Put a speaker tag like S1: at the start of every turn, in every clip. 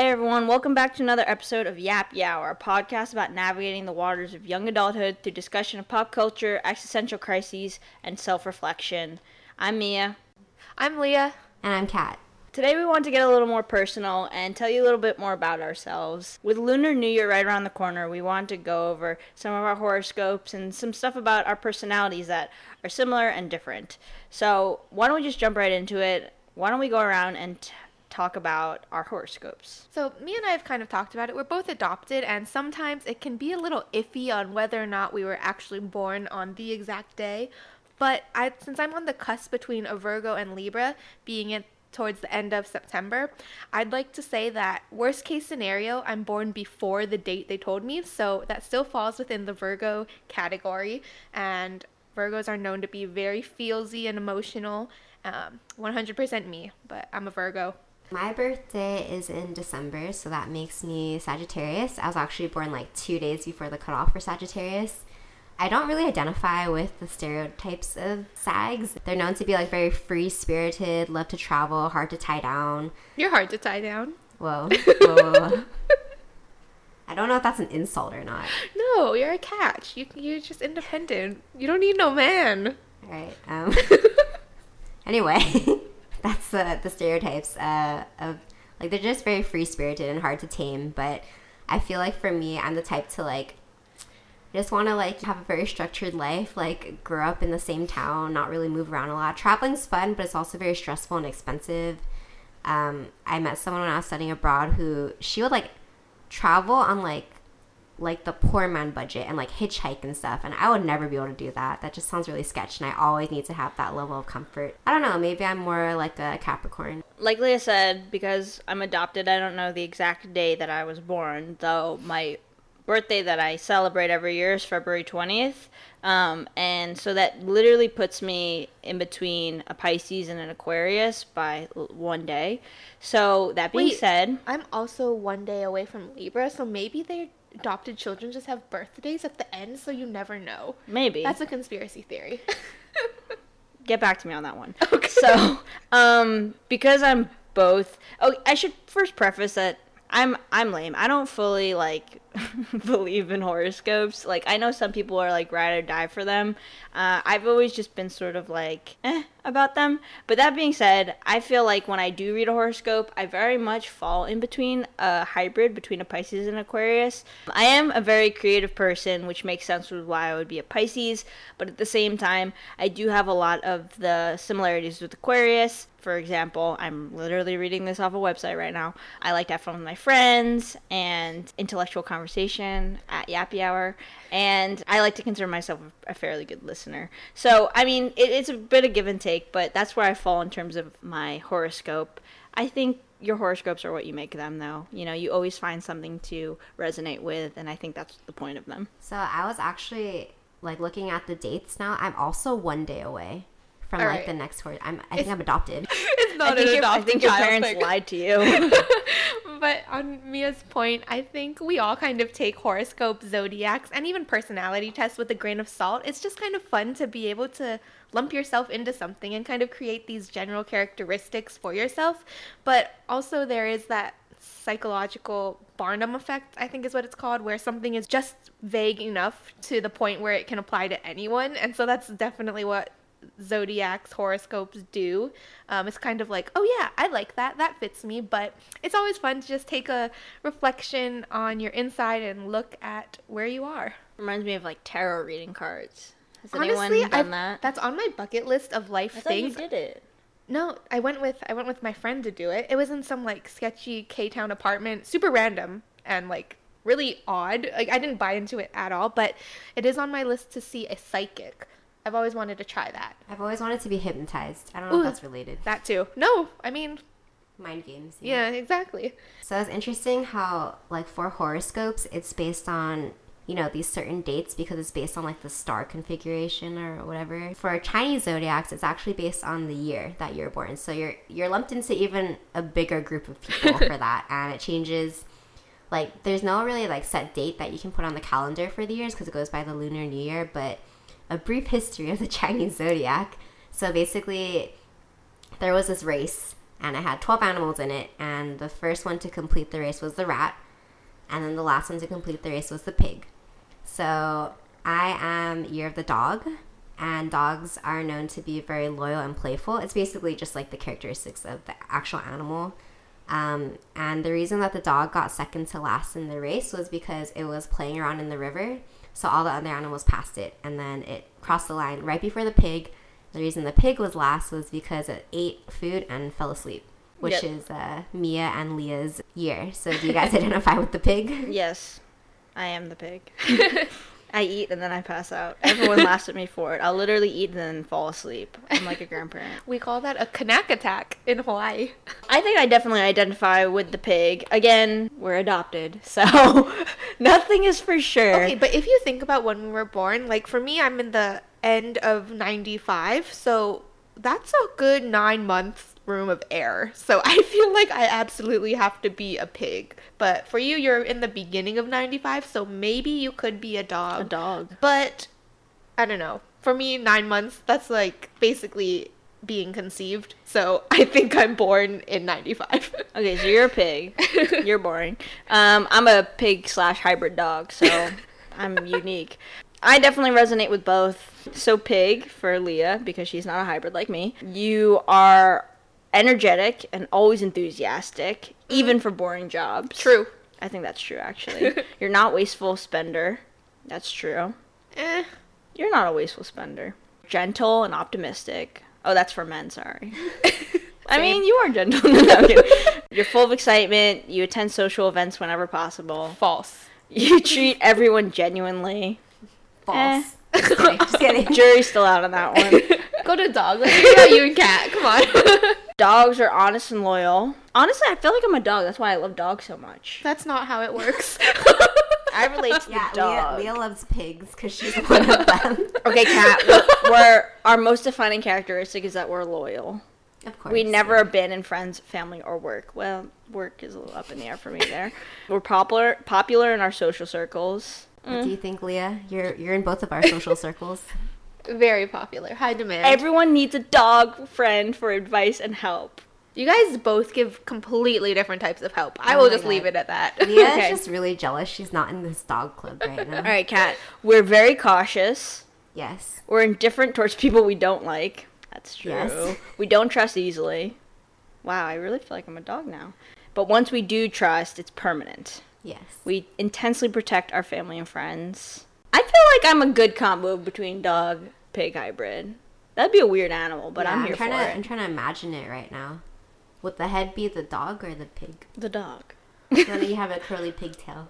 S1: Hey everyone, welcome back to another episode of Yap Yow, our podcast about navigating the waters of young adulthood through discussion of pop culture, existential crises, and self reflection. I'm Mia.
S2: I'm Leah.
S3: And I'm Kat.
S1: Today we want to get a little more personal and tell you a little bit more about ourselves. With Lunar New Year right around the corner, we want to go over some of our horoscopes and some stuff about our personalities that are similar and different. So, why don't we just jump right into it? Why don't we go around and t- talk about our horoscopes.
S2: So, me and I have kind of talked about it. We're both adopted, and sometimes it can be a little iffy on whether or not we were actually born on the exact day. But I, since I'm on the cusp between a Virgo and Libra, being it towards the end of September, I'd like to say that worst case scenario, I'm born before the date they told me, so that still falls within the Virgo category. And Virgos are known to be very feelsy and emotional. Um, 100% me, but I'm a Virgo.
S3: My birthday is in December, so that makes me Sagittarius. I was actually born like two days before the cutoff for Sagittarius. I don't really identify with the stereotypes of SAGs. They're known to be like very free spirited, love to travel, hard to tie down.
S2: You're hard to tie down.
S3: Whoa. whoa. I don't know if that's an insult or not.
S2: No, you're a catch. You, you're just independent. You don't need no man.
S3: All right. Um, anyway. that's the the stereotypes uh, of like they're just very free spirited and hard to tame. But I feel like for me, I'm the type to like just want to like have a very structured life, like grow up in the same town, not really move around a lot. Traveling's fun, but it's also very stressful and expensive. Um, I met someone when I was studying abroad who she would like travel on like like the poor man budget and like hitchhike and stuff and i would never be able to do that. That just sounds really sketch and i always need to have that level of comfort. I don't know maybe i'm more like a capricorn.
S1: Like leah said because i'm adopted i don't know the exact day that i was born though my birthday that i celebrate every year is february 20th um, and so that literally puts me in between a pisces and an aquarius by one day. So that being
S2: Wait,
S1: said
S2: i'm also one day away from libra so maybe they're adopted children just have birthdays at the end, so you never know.
S1: Maybe
S2: that's a conspiracy theory.
S1: Get back to me on that one. Okay. So, um, because I'm both. Oh, I should first preface that I'm I'm lame. I don't fully like believe in horoscopes. Like I know some people are like ride or die for them. Uh, I've always just been sort of like eh about them. But that being said, I feel like when I do read a horoscope, I very much fall in between a hybrid between a Pisces and Aquarius. I am a very creative person, which makes sense with why I would be a Pisces. But at the same time, I do have a lot of the similarities with Aquarius. For example, I'm literally reading this off a website right now. I like to have fun with my friends and intellectual conversation at Yappy Hour, and I like to consider myself a fairly good listener. So, I mean, it, it's a bit of give and take, but that's where I fall in terms of my horoscope. I think your horoscopes are what you make them, though. You know, you always find something to resonate with, and I think that's the point of them.
S3: So, I was actually like looking at the dates now. I'm also one day away from All like right. the next horse. I'm I think I'm adopted.
S2: It's not I
S1: an
S2: adopted
S1: I think your parents thing. lied to you.
S2: but on Mia's point, I think we all kind of take horoscope, zodiacs, and even personality tests with a grain of salt. It's just kind of fun to be able to lump yourself into something and kind of create these general characteristics for yourself. But also there is that psychological Barnum effect, I think is what it's called, where something is just vague enough to the point where it can apply to anyone. And so that's definitely what zodiacs horoscopes do. Um, it's kind of like oh yeah i like that. That fits me. But it's always fun to just take a reflection on your inside and look at where you are.
S1: Reminds me of like tarot reading cards. Has Honestly, anyone done I've, that?
S2: that's on my bucket list of life
S1: I
S2: things
S1: you did it.
S2: No, I went with I went with my friend to do it. It was in some like sketchy K Town apartment, super random and like really odd. Like I didn't buy into it at all, but it is on my list to see a psychic. I've always wanted to try that.
S3: I've always wanted to be hypnotized. I don't know Ooh, if that's related.
S2: That too. No, I mean
S3: mind games.
S2: Yeah. yeah, exactly.
S3: So it's interesting how like for horoscopes it's based on you know these certain dates because it's based on like the star configuration or whatever. For Chinese zodiacs, it's actually based on the year that you're born. So you're you're lumped into even a bigger group of people for that, and it changes. Like there's no really like set date that you can put on the calendar for the years because it goes by the lunar new year, but a brief history of the Chinese zodiac. So basically, there was this race and it had 12 animals in it. And the first one to complete the race was the rat, and then the last one to complete the race was the pig. So I am Year of the Dog, and dogs are known to be very loyal and playful. It's basically just like the characteristics of the actual animal. Um, and the reason that the dog got second to last in the race was because it was playing around in the river. So all the other animals passed it, and then it crossed the line right before the pig. The reason the pig was last was because it ate food and fell asleep, which
S1: Yep.
S3: is uh, Mia and Leah's year. So do you guys identify with the pig?
S1: Yes, I am the pig. I eat and then I pass out. Everyone laughs at me for it. I'll literally eat and then fall asleep. I'm like a grandparent.
S2: We call that a kanak attack in Hawaii.
S1: I think I definitely identify with the pig. Again, we're adopted, so nothing is for sure.
S2: Okay, but if you think about when we were born, like for me, I'm in the end of 95, so that's a good nine months room of air. So I feel like I absolutely have to be a pig. But for you, you're in the beginning of 95, so maybe you could be a dog.
S1: A dog.
S2: But I don't know. For me, nine months, that's like basically being conceived. So I think I'm born in 95.
S1: Okay, so you're a pig. You're boring. Um, I'm a pig slash hybrid dog, so I'm unique. I definitely resonate with both. So pig for Leah because she's not a hybrid like me. You are energetic and always enthusiastic, even for boring jobs.
S2: True.
S1: I think that's true actually. You're not wasteful spender. That's true.
S2: Eh.
S1: You're not a wasteful spender. Gentle and optimistic. Oh, that's for men, sorry. I mean, you are gentle. No. You're full of excitement. You attend social events whenever possible.
S2: False.
S1: You treat everyone genuinely.
S3: False. Just kidding. Just kidding.
S1: Jury's still out on that one.
S2: Go to dog. Let's hear about you and Kat. Come on.
S1: Dogs are honest and loyal. Honestly, I feel like I'm a dog. That's why I love dogs so much.
S2: That's not how it works.
S1: I relate to
S3: Yeah,
S1: the dog.
S3: Leah, Leah loves pigs because she's one of them.
S1: Okay, Kat. we're, we're our most defining characteristic is that we're loyal.
S3: Of course.
S1: We never abandon friends, family, or work. Well, work is a little up in the air for me there. We're popular, popular in our social circles.
S3: What do you mm. think, Leah? You're you're in both of our social circles.
S2: Very popular. High demand.
S1: Everyone needs a dog friend for advice and help.
S2: you guys both give completely different types of help. I
S3: Oh
S2: will
S3: my
S2: just leave it at that.
S3: Leah's
S1: Okay.
S3: just really jealous she's not in this dog club right now.
S1: All right, Kat. We're very cautious.
S3: Yes.
S1: We're indifferent towards people we don't like. That's true.
S3: Yes.
S1: We don't trust easily. Wow, I really feel like I'm a dog now. But once we do trust, it's permanent.
S3: Yes.
S1: We intensely protect our family and friends. I feel like I'm a good combo between dog pig hybrid. That'd be a weird animal, but
S3: Yeah,
S1: I'm here
S3: trying
S1: for
S3: to
S1: it.
S3: I'm trying to imagine it right now. Would the head be the dog or the pig?
S1: The dog.
S3: then you have a curly pigtail.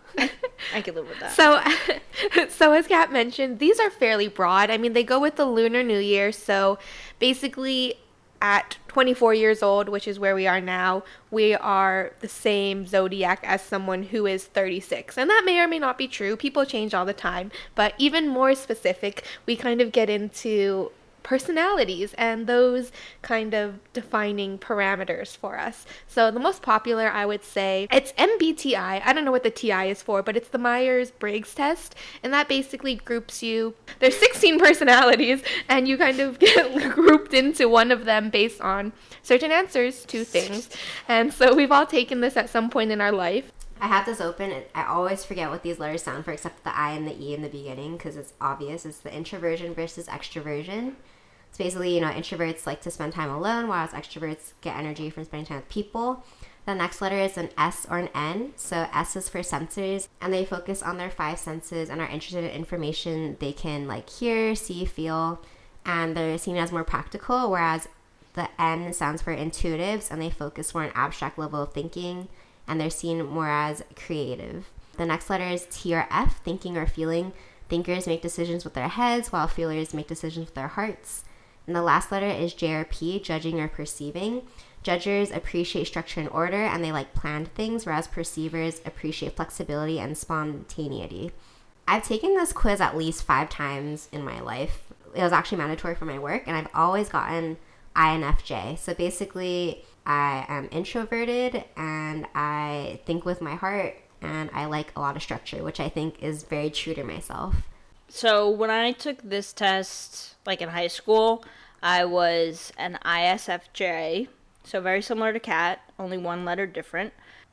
S1: I could live with that.
S2: So, so as Kat mentioned, these are fairly broad. I mean, they go with the Lunar New Year. So, basically, at 24 years old, which is where we are now, we are the same zodiac as someone who is 36. And that may or may not be true. People change all the time. But even more specific, we kind of get into personalities and those kind of defining parameters for us. So the most popular, I would say, it's MBTI. I don't know what the TI is for, but it's the Myers-Briggs test, and that basically groups you. There's 16 personalities, and you kind of get grouped into one of them based on certain answers to things. And so we've all taken this at some point in our life.
S3: I have this open. and I always forget what these letters stand for, except the I and the E in the beginning, because it's obvious. It's the introversion versus extroversion. Basically, you know, introverts like to spend time alone, whereas extroverts get energy from spending time with people. The next letter is an S or an N. So S is for sensors, and they focus on their five senses and are interested in information they can like hear, see, feel, and they're seen as more practical. Whereas the N stands for intuitives, and they focus more on abstract level of thinking, and they're seen more as creative. The next letter is T or F, thinking or feeling. Thinkers make decisions with their heads, while feelers make decisions with their hearts. And the last letter is JRP, judging or perceiving. Judgers appreciate structure and order, and they like planned things, whereas perceivers appreciate flexibility and spontaneity. I've taken this quiz at least five times in my life. It was actually mandatory for my work, and I've always gotten INFJ. So basically, I am introverted and I think with my heart, and I like a lot of structure, which I think is very true to myself.
S1: So when I took this test, like in high school, I was an ISFJ, So very similar to Kat, only one letter different.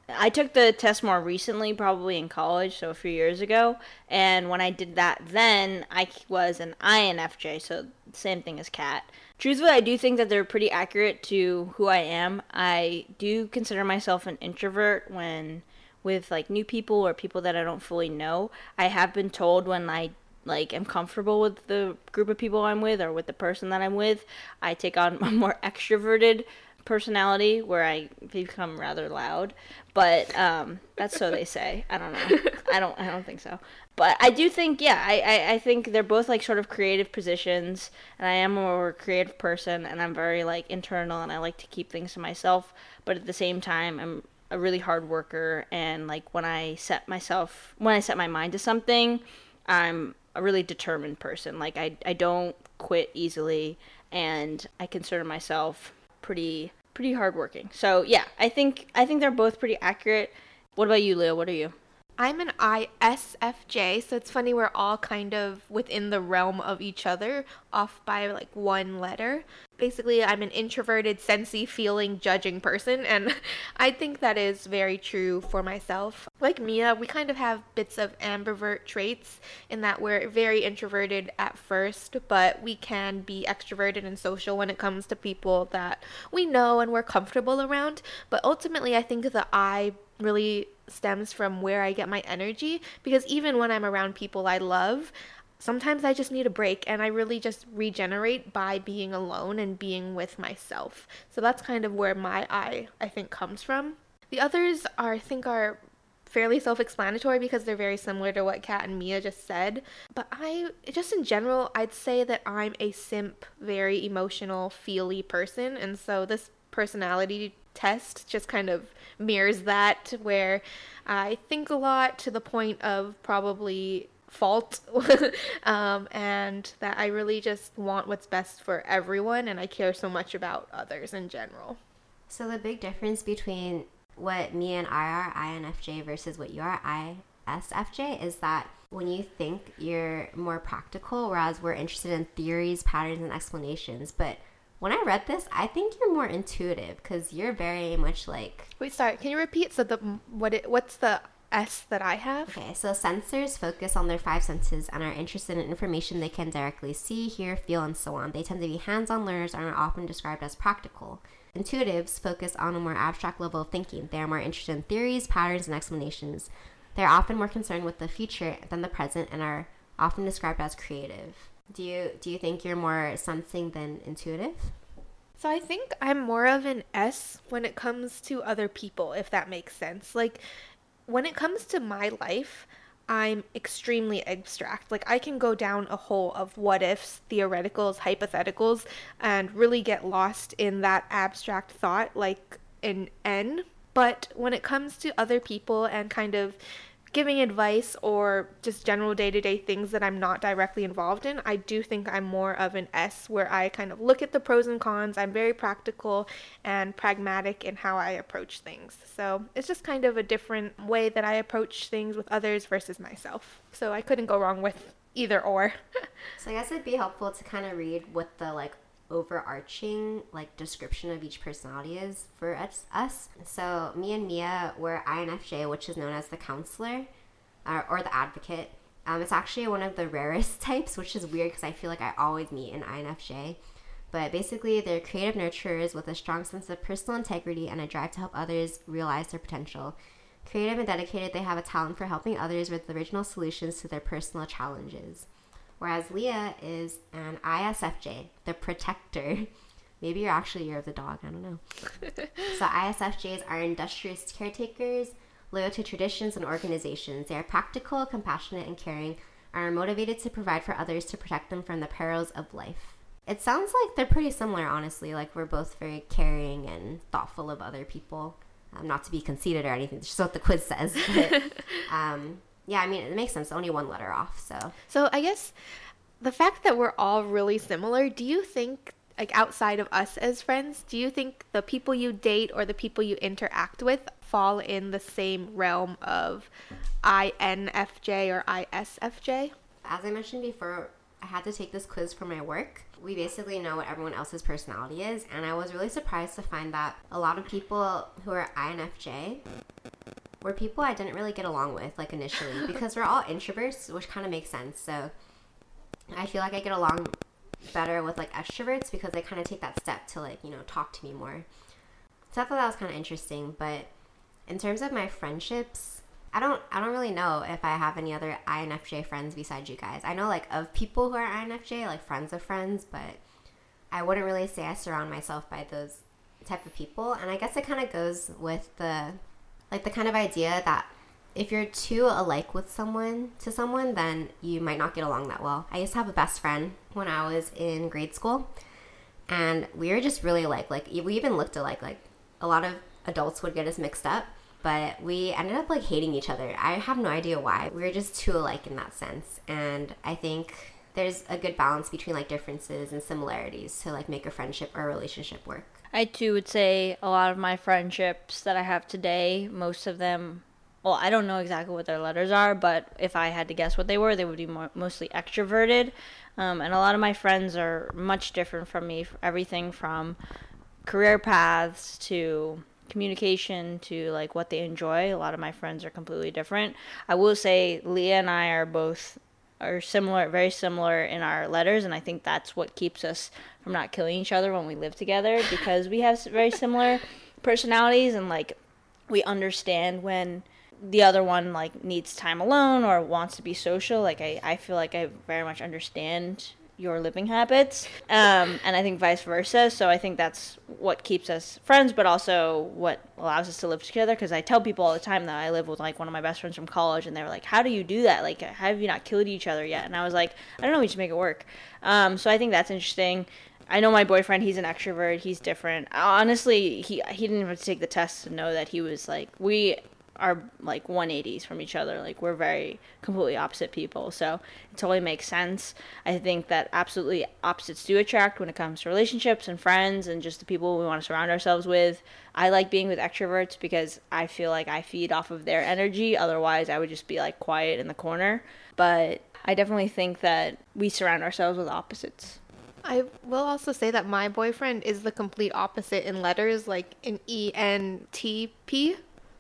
S1: I took the test more recently, probably in college, so a few years ago. And when I did that then, I was an INFJ, so same thing as Kat. Truthfully, I do think that they're pretty accurate to who I am. I do consider myself an introvert when with like new people or people that I don't fully know. I have been told when I like am comfortable with the group of people I'm with or with the person that I'm with, I take on a more extroverted personality where I become rather loud. But um, that's so they say. I don't know. I don't. I don't think so. But I do think, yeah, I, I, I think they're both like sort of creative positions, and I am a more creative person, and I'm very like internal, and I like to keep things to myself. But at the same time, I'm a really hard worker, and like when I set myself, when I set my mind to something, I'm a really determined person. Like I, I don't quit easily, and I consider myself pretty pretty hardworking. So yeah, I think I think they're both pretty accurate. What about you, Leah? What are you?
S2: I'm an ISFJ, so it's funny we're all kind of within the realm of each other, off by like one letter. Basically, I'm an introverted, sensey, feeling, judging person, and I think that is very true for myself. Like Mia, we kind of have bits of ambivert traits in that we're very introverted at first, but we can be extroverted and social when it comes to people that we know and we're comfortable around. But ultimately, I think the I really stems from where I get my energy because even when I'm around people I love, sometimes I just need a break and I really just regenerate by being alone and being with myself. So that's kind of where my I I think comes from. The others are I think are fairly self-explanatory because they're very similar to what Kat and Mia just said. But I just in general, I'd say that I'm a simp, very emotional, feely person and so this personality test just kind of mirrors that, where I think a lot to the point of probably fault um, and that I really just want what's best for everyone and I care so much about others in general.
S3: So the big difference between what me and I are INFJ versus what you are ISFJ is that when you think you're more practical, whereas we're interested in theories, patterns, and explanations. But when I read this, I think you're more intuitive because you're very much like.
S2: Wait, sorry. Can you repeat? So the what? It, what's the S that I have?
S3: Okay, so sensors focus on their five senses and are interested in information they can directly see, hear, feel, and so on. They tend to be hands-on learners and are often described as practical. Intuitives focus on a more abstract level of thinking. They are more interested in theories, patterns, and explanations. They are often more concerned with the future than the present and are often described as creative. Do you do you think you're more sensing than intuitive?
S2: So I think I'm more of an S when it comes to other people, if that makes sense. Like when it comes to my life, I'm extremely abstract. Like I can go down a hole of what ifs, theoreticals, hypotheticals, and really get lost in that abstract thought like an N. But when it comes to other people and kind of giving advice or just general day to day things that I'm not directly involved in, I do think I'm more of an S where I kind of look at the pros and cons. I'm very practical and pragmatic in how I approach things. So it's just kind of a different way that I approach things with others versus myself. So I couldn't go wrong with either or.
S3: so I guess it'd be helpful to kind of read what the like overarching like description of each personality is for us. us. So me and Mia were INFJ, which is known as the counselor uh, or the advocate. Um, it's actually one of the rarest types, which is weird because I feel like I always meet an INFJ. But basically, they're creative nurturers with a strong sense of personal integrity and a drive to help others realize their potential. Creative and dedicated, they have a talent for helping others with original solutions to their personal challenges whereas Leah is an ISFJ, the protector. Maybe you're actually year of the dog, I don't know. so ISFJs are industrious caretakers, loyal to traditions and organizations. They are practical, compassionate, and caring, and are motivated to provide for others to protect them from the perils of life. It sounds like they're pretty similar, honestly. Like we're both very caring and thoughtful of other people. Um, not to be conceited or anything, just what the quiz says. But, um, yeah, I mean, it makes sense. Only one letter off, so.
S2: So I guess the fact that we're all really similar, do you think, like outside of us as friends, do you think the people you date or the people you interact with fall in the same realm of INFJ or ISFJ?
S3: As I mentioned before, I had to take this quiz for my work. we basically know what everyone else's personality is. And I was really surprised to find that a lot of people who are INFJ were people I didn't really get along with, like initially, because we're all introverts, which kind of makes sense. So I feel like I get along better with like extroverts because they kind of take that step to like, you know, talk to me more. So I thought that was kind of interesting. But in terms of my friendships, I don't I don't really know if I have any other INFJ friends besides you guys. I know like of people who are INFJ, like friends of friends, but I wouldn't really say I surround myself by those type of people. And I guess it kind of goes with the like the kind of idea that if you're too alike with someone to someone, then you might not get along that well. I used to have a best friend when I was in grade school, and we were just really alike. Like we even looked alike. Like a lot of adults would get us mixed up, but we ended up like hating each other. I have no idea why. We were just too alike in that sense, and I think there's a good balance between like differences and similarities to like make a friendship or a relationship work.
S1: I too would say a lot of my friendships that I have today, most of them well, I don't know exactly what their letters are, but if I had to guess what they were, they would be more, mostly extroverted. Um, and a lot of my friends are much different from me. Everything from career paths to communication to like what they enjoy. A lot of my friends are completely different. I will say Leah and I are both are similar, very similar in our letters, and I think that's what keeps us from not killing each other when we live together because we have very similar personalities and like we understand when the other one like needs time alone or wants to be social. Like i, I feel like i very much understand your living habits um, and i think vice versa so i think that's what keeps us friends but also what allows us to live together because i tell people all the time that i live with like one of my best friends from college and they were like how do you do that like have you not killed each other yet and i was like i don't know we just make it work um, so i think that's interesting I know my boyfriend. He's an extrovert. He's different. Honestly, he he didn't even have to take the test to know that he was like we are like 180s from each other. Like we're very completely opposite people. So it totally makes sense. I think that absolutely opposites do attract when it comes to relationships and friends and just the people we want to surround ourselves with. I like being with extroverts because I feel like I feed off of their energy. Otherwise, I would just be like quiet in the corner. But I definitely think that we surround ourselves with opposites.
S2: I will also say that my boyfriend is the complete opposite in letters, like an E N T P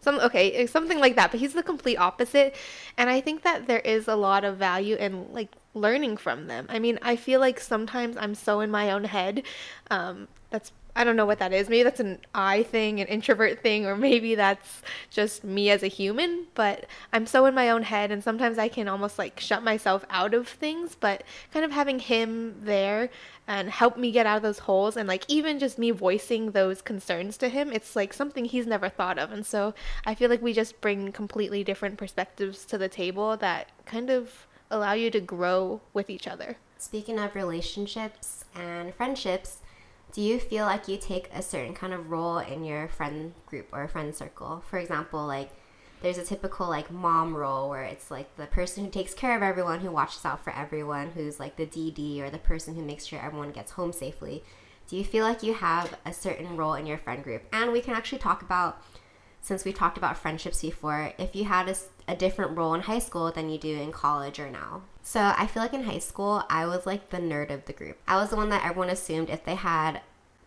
S2: some okay eh, something like that but he's the complete opposite and i think that there is a lot of value in like learning from them. I mean i feel like sometimes i'm so in my own head um, that's I don't know what that is. Maybe that's an I thing, an introvert thing, or maybe that's just me as a human. But I'm so in my own head, and sometimes I can almost like shut myself out of things. But kind of having him there and help me get out of those holes, and like even just me voicing those concerns to him, it's like something he's never thought of. And so I feel like we just bring completely different perspectives to the table that kind of allow you to grow with each other.
S3: Speaking of relationships and friendships, do you feel like you take a certain kind of role in your friend group or friend circle? For example, like there's a typical like mom role where it's like the person who takes care of everyone, who watches out for everyone, who's like the DD or the person who makes sure everyone gets home safely. Do you feel like you have a certain role in your friend group? And we can actually talk about, since we talked about friendships before, if you had a, a different role in high school than you do in college or now. So I feel like in high school, I was like the nerd of the group. I was the one that everyone assumed if they had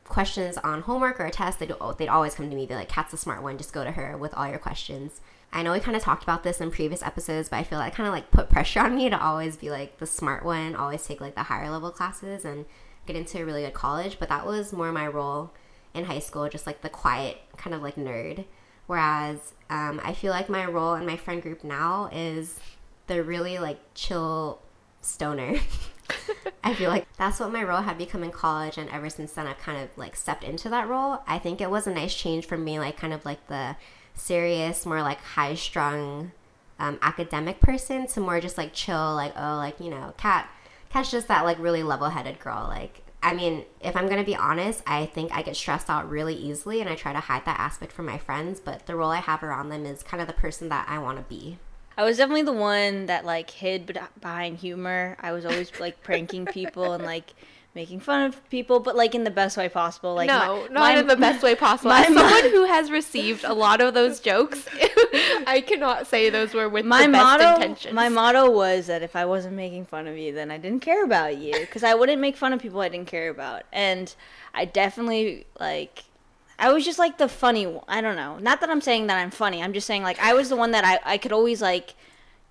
S3: questions on homework or a test, they'd, they'd always come to me. Be like, Kat's the smart one. Just go to her with all your questions. I know we kind of talked about this in previous episodes, but I feel like kind of like put pressure on me to always be like the smart one, always take like the higher level classes and get into a really good college. But that was more my role in high school, just like the quiet kind of like nerd. Whereas um, I feel like my role in my friend group now is the really like chill stoner. I feel like that's what my role had become in college, and ever since then, I've kind of like stepped into that role. I think it was a nice change for me, like kind of like the serious, more like high strung um, academic person to more just like chill, like oh, like you know, Kat. Kat's just that like really level headed girl. Like, I mean, if I'm gonna be honest, I think I get stressed out really easily, and I try to hide that aspect from my friends. But the role I have around them is kind of the person that I want to be.
S1: I was definitely the one that like hid behind humor. I was always like pranking people and like making fun of people, but like in the best way possible. Like
S2: no, my, not my, in the best way possible. My, As someone who has received a lot of those jokes, I cannot say those were with
S1: my
S2: the best
S1: motto
S2: intentions.
S1: my motto was that if I wasn't making fun of you, then I didn't care about you because I wouldn't make fun of people I didn't care about, and I definitely like. I was just like the funny one. I don't know. Not that I'm saying that I'm funny. I'm just saying like I was the one that I, I could always like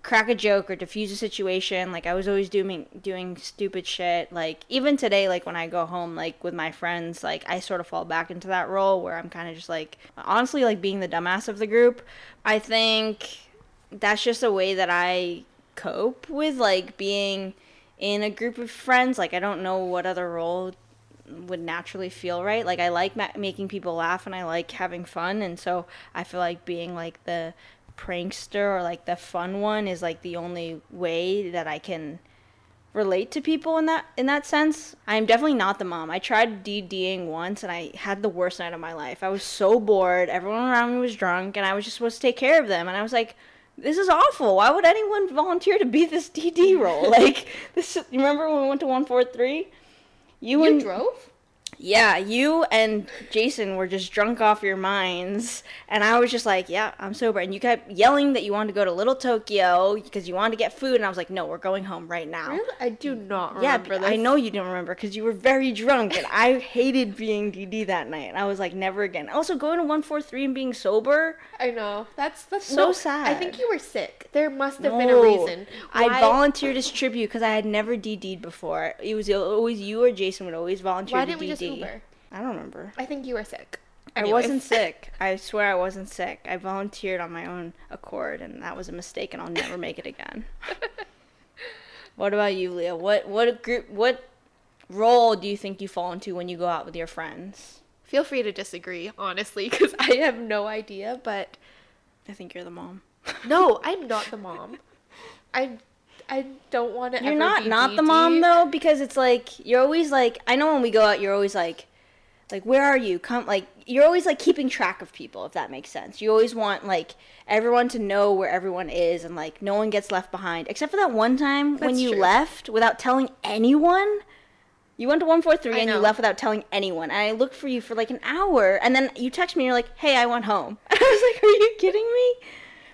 S1: crack a joke or diffuse a situation. Like I was always doing doing stupid shit. Like even today, like when I go home, like with my friends, like I sort of fall back into that role where I'm kind of just like honestly like being the dumbass of the group. I think that's just a way that I cope with like being in a group of friends. Like I don't know what other role would naturally feel right. Like I like ma- making people laugh and I like having fun, and so I feel like being like the prankster or like the fun one is like the only way that I can relate to people in that in that sense. I'm definitely not the mom. I tried DDing once and I had the worst night of my life. I was so bored. Everyone around me was drunk and I was just supposed to take care of them and I was like this is awful. Why would anyone volunteer to be this DD role? Like this you remember when we went to 143? You,
S2: you
S1: and
S2: drove?
S1: Yeah, you and Jason were just drunk off your minds, and I was just like, "Yeah, I'm sober." And you kept yelling that you wanted to go to Little Tokyo because you wanted to get food, and I was like, "No, we're going home right now."
S2: Really? I do not
S1: Yeah,
S2: remember
S1: but
S2: this.
S1: I know you don't remember because you were very drunk, and I hated being DD that night. I was like, "Never again." Also, going to one four three and being sober.
S2: I know. That's that's
S1: So
S2: no,
S1: sad.
S2: I think you were sick. There must have been a
S1: No.
S2: reason.
S1: I
S2: Why-
S1: volunteered as tribute because I had never DD'd before. It was always you or Jason would always volunteer
S2: Why
S1: to
S2: didn't we just
S1: DD.
S2: Uber?
S1: I don't remember.
S2: I think you were sick.
S1: I wasn't sick. I swear I wasn't sick. I volunteered on my own accord, and that was a mistake, and I'll never make it again. what about you, Leah? What what group? What role do you think you fall into when you go out with your friends?
S2: Feel free to disagree, honestly, because I have no idea. But
S1: I think you're the mom.
S2: no, I'm not the mom. I I don't want to.
S1: You're not not the mom though, because it's like you're always like I know when we go out, you're always like, like where are you? Come like you're always like keeping track of people, if that makes sense. You always want like everyone to know where everyone is, and like no one gets left behind, except for that one time when you
S2: true.
S1: left without telling anyone. You went to one four three and you left without telling anyone, and I looked for you for like an hour, and then you text me, and you're like, "Hey, I went home." I was like, "Are you kidding me?"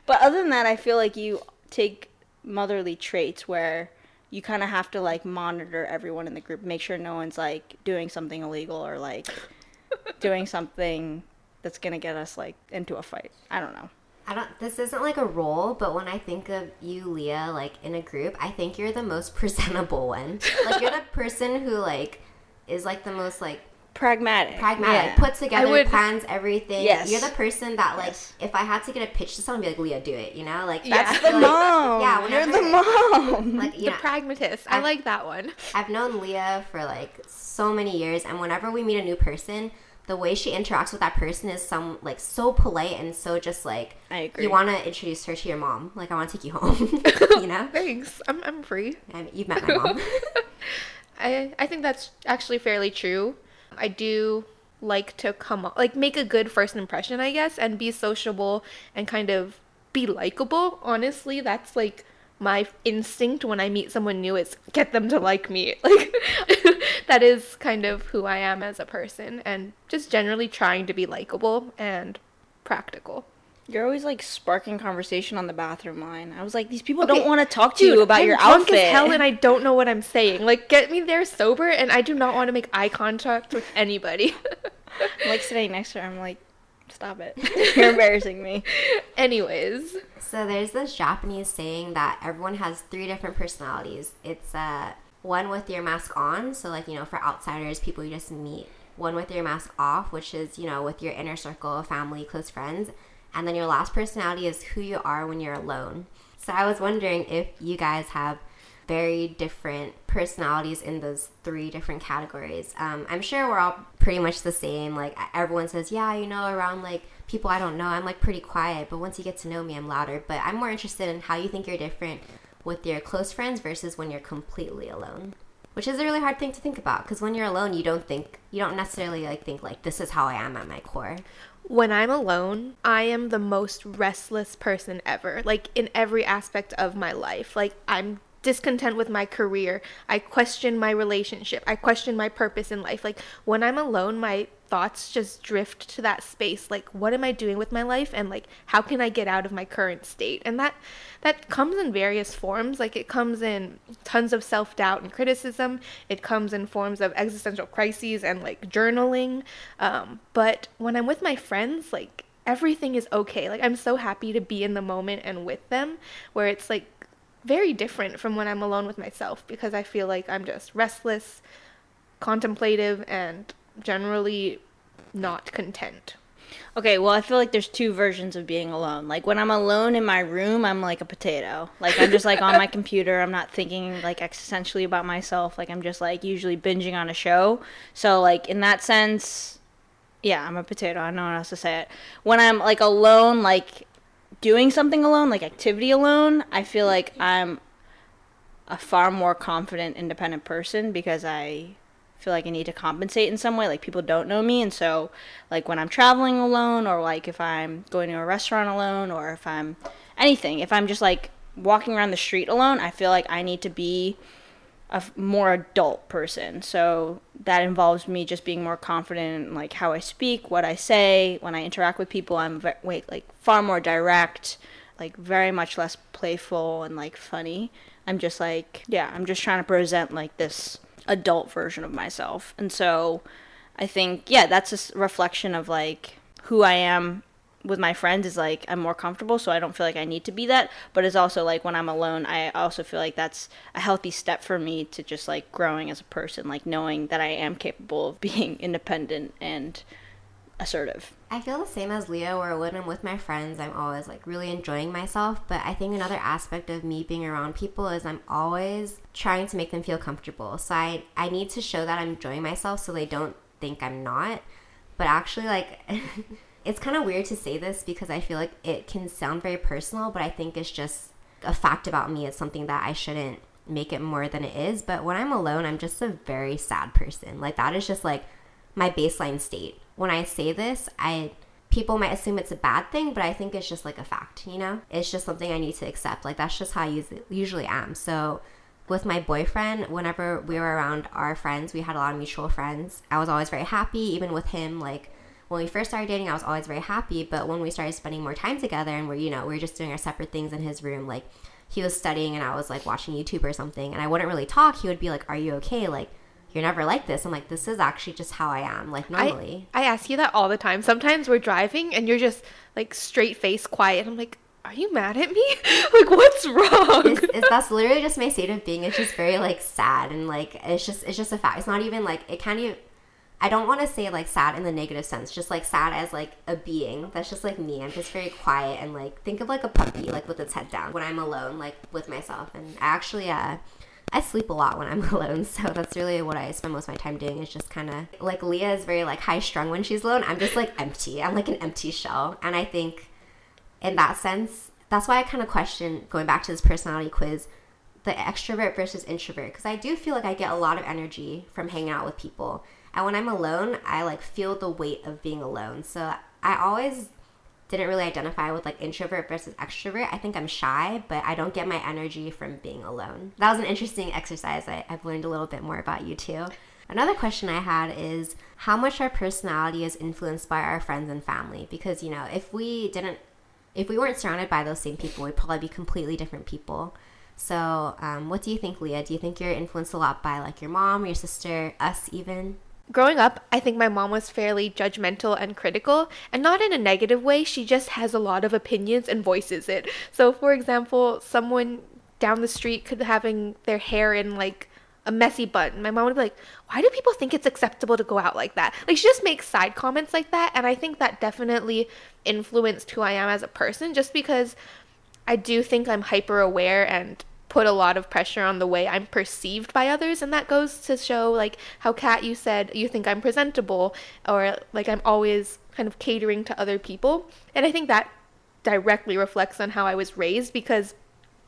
S1: But other than that, I feel like you take motherly traits where you kind of have to like monitor everyone in the group, make sure no one's like doing something illegal or like doing something that's gonna get us like into a fight. I don't know.
S3: I don't. This isn't like a role, but when I think of you, Leah, like in a group, I think you're the most presentable one. Like you're the person who like is like the most like
S1: Pragmatic.
S3: pragmatic,
S1: Yeah.
S3: put together,
S2: would-
S3: plans everything.
S1: Yes.
S3: You're the person that like
S1: Yes.
S3: if I had to get a pitch to someone, I'd be like Leah, do it. You know, like
S2: Yeah.
S1: That's the
S3: like,
S1: mom.
S3: Yeah,
S1: you're the mom.
S3: Like you
S2: The
S3: know,
S2: pragmatist. I
S3: I've-
S2: like that one.
S3: I've known Leah for like so many years, and whenever we meet a new person, the way she interacts with that person is some like so polite and so just like
S1: I agree.
S3: you want to introduce her to your mom. Like I want to take you home. you know,
S2: Thanks. I'm I'm free.
S3: I you've met my mom.
S2: I I think that's actually fairly true. I do like to come up, like make a good first impression, I guess, and be sociable and kind of be likable. Honestly, that's like my instinct when I meet someone new is get them to like me. Like that is kind of who I am as a person and just generally trying to be likable and practical.
S1: You're always like sparking conversation on the bathroom line. I was like, these people
S2: Okay,
S1: don't want to talk to
S2: Dude,
S1: you about
S2: I'm
S1: your
S2: drunk
S1: outfit.
S2: as hell and I don't know what I'm saying. Like, get me there sober, and I do not want to make eye contact with anybody.
S1: I'm like sitting next to her. I'm like, stop it. You're embarrassing me.
S2: Anyways,
S3: So there's this Japanese saying that everyone has three different personalities. It's uh, one with your mask on, so like you know for outsiders, people you just meet. One with your mask off, which is you know with your inner circle, family, close friends, and then your last personality is who you are when you're alone. So I was wondering if you guys have very different personalities in those three different categories. Um, I'm sure we're all pretty much the same. Like everyone says, yeah, you know, around like people I don't know, I'm like pretty quiet, but once you get to know me, I'm louder. But I'm more interested in how you think you're different with your close friends versus when you're completely alone. Which is a really hard thing to think about because when you're alone, you don't think, you don't necessarily like think like this is how I am at my core.
S2: When I'm alone, I am the most restless person ever. Like, in every aspect of my life. Like, I'm discontent with my career. I question my relationship. I question my purpose in life. Like when I'm alone, my thoughts just drift to that space like what am i doing with my life? And like how can i get out of my current state? And that that comes in various forms. Like it comes in tons of self-doubt and criticism. It comes in forms of existential crises and like journaling. Um, but when i'm with my friends like everything is okay. Like i'm so happy to be in the moment and with them where it's like very different from when I'm alone with myself because I feel like I'm just restless, contemplative, and generally not content.
S1: Okay, well, I feel like there's two versions of being alone. Like when I'm alone in my room, I'm like a potato. Like I'm just like on my computer. I'm not thinking like existentially about myself. Like I'm just like usually binging on a show. So like in that sense, yeah, I'm a potato. I don't know how else to say it. When I'm like alone, like doing something alone, like activity alone, I feel like I'm a far more confident, independent person because I feel like I need to compensate in some way. Like people don't know me, and so like when I'm traveling alone, or like if I'm going to a restaurant alone, or if I'm anything, if I'm just like walking around the street alone, I feel like I need to be a more adult person. So that involves me just being more confident in like how I speak, what I say, when I interact with people. I'm ve- wait like far more direct, like very much less playful and like funny. I'm just like yeah, I'm just trying to present like this adult version of myself. And so I think yeah, that's a reflection of like who I am with my friends is like I'm more comfortable, so I don't feel like I need to be that. But it's also like when I'm alone, I also feel like that's a healthy step for me to just like growing as a person, like knowing that I am capable of being independent and assertive.
S3: I feel the same as Leah, where when I'm with my friends, I'm always like really enjoying myself. But I think another aspect of me being around people is I'm always trying to make them feel comfortable. So I, I need to show that I'm enjoying myself so they don't think I'm not. But actually, like, it's kind of weird to say this because I feel like it can sound very personal, but I think it's just a fact about me. It's something that I shouldn't make it more than it is. But when I'm alone, I'm just a very sad person. Like, that is just like my baseline state. When I say this, I people might assume it's a bad thing, but I think it's just like a fact, you know? It's just something I need to accept. Like that's just how I usually am. So with my boyfriend, whenever we were around our friends, we had a lot of mutual friends. I was always very happy, even with him. Like when we first started dating, I was always very happy. But when we started spending more time together and we're, you know, we are just doing our separate things in his room, like he was studying and I was like watching YouTube or something, and I wouldn't really talk. He would be like, Are you okay? Like, you're never like this. I'm like, this is actually just how I am, like normally.
S2: I, I ask you that all the time. Sometimes we're driving and you're just like straight face quiet. I'm like, are you mad at me? like, what's wrong?
S3: It's, it's, that's literally just my state of being. It's just very like sad and like it's just it's just a fact. It's not even like it can't even. I don't want to say like sad in the negative sense, just like sad as like a being. That's just like me. I'm just very quiet and like think of like a puppy, like with its head down when I'm alone, like with myself. And I actually, uh, I sleep a lot when I'm alone, so that's really what I spend most of my time doing. Is just kind of like Leah is very like high strung when she's alone. I'm just like empty. I'm like an empty shell, and I think in that sense, that's why I kind of question going back to this personality quiz, the extrovert versus introvert, because I do feel like I get a lot of energy from hanging out with people, and when I'm alone, I like feel the weight of being alone. So I always didn't really identify with like introvert versus extrovert. I think I'm shy, but I don't get my energy from being alone. That was an interesting exercise. I, I've learned a little bit more about you too. Another question I had is how much our personality is influenced by our friends and family? Because, you know, if we didn't, if we weren't surrounded by those same people, we'd probably be completely different people. So, um, what do you think, Leah? Do you think you're influenced a lot by like your mom, your sister, us even?
S2: Growing up, I think my mom was fairly judgmental and critical, and not in a negative way. She just has a lot of opinions and voices it. So, for example, someone down the street could having their hair in like a messy bun. My mom would be like, "Why do people think it's acceptable to go out like that?" Like she just makes side comments like that, and I think that definitely influenced who I am as a person just because I do think I'm hyper aware and put a lot of pressure on the way I'm perceived by others and that goes to show like how Kat you said you think I'm presentable or like I'm always kind of catering to other people and I think that directly reflects on how I was raised because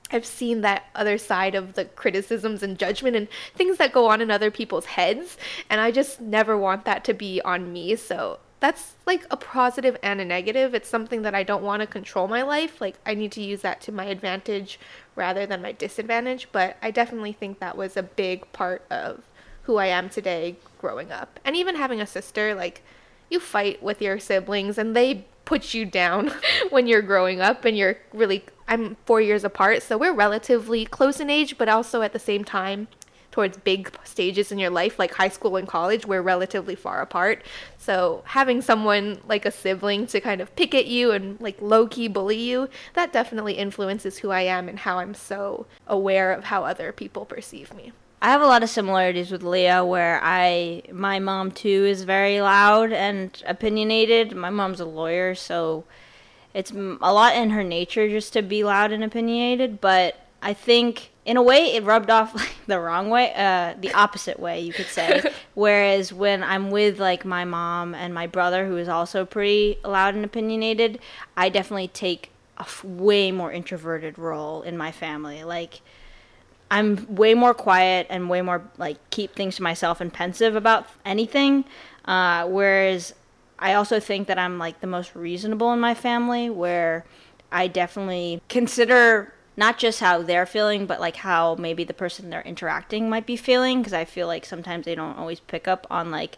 S2: I've seen that other side of the criticisms and judgment and things that go on in other people's heads and I just never want that to be on me so that's like a positive and a negative. It's something that I don't want to control my life. Like I need to use that to my advantage rather than my disadvantage. But I definitely think that was a big part of who I am today growing up. And even having a sister, like, you fight with your siblings and they put you down when you're growing up and you're really I'm 4 years apart, so we're relatively close in age, but also at the same time towards big stages in your life like high school and college we're relatively far apart so having someone like a sibling to kind of pick at you and like low-key bully you that definitely influences who i am and how i'm so aware of how other people perceive me
S1: I have a lot of similarities with Leah where I my mom too is very loud and opinionated. My mom's a lawyer, so it's a lot in her nature just to be loud and opinionated, but I think in a way it rubbed off like the wrong way, uh, the opposite way you could say. Whereas when I'm with like my mom and my brother, who is also pretty loud and opinionated, I definitely take a f- way more introverted role in my family. Like I'm way more quiet and way more like keep things to myself and pensive about anything. Uh, whereas I also think that I'm like the most reasonable in my family, where I definitely consider not just how they're feeling, but like how maybe the person they're interacting might be feeling. Because I feel like sometimes they don't always pick up on like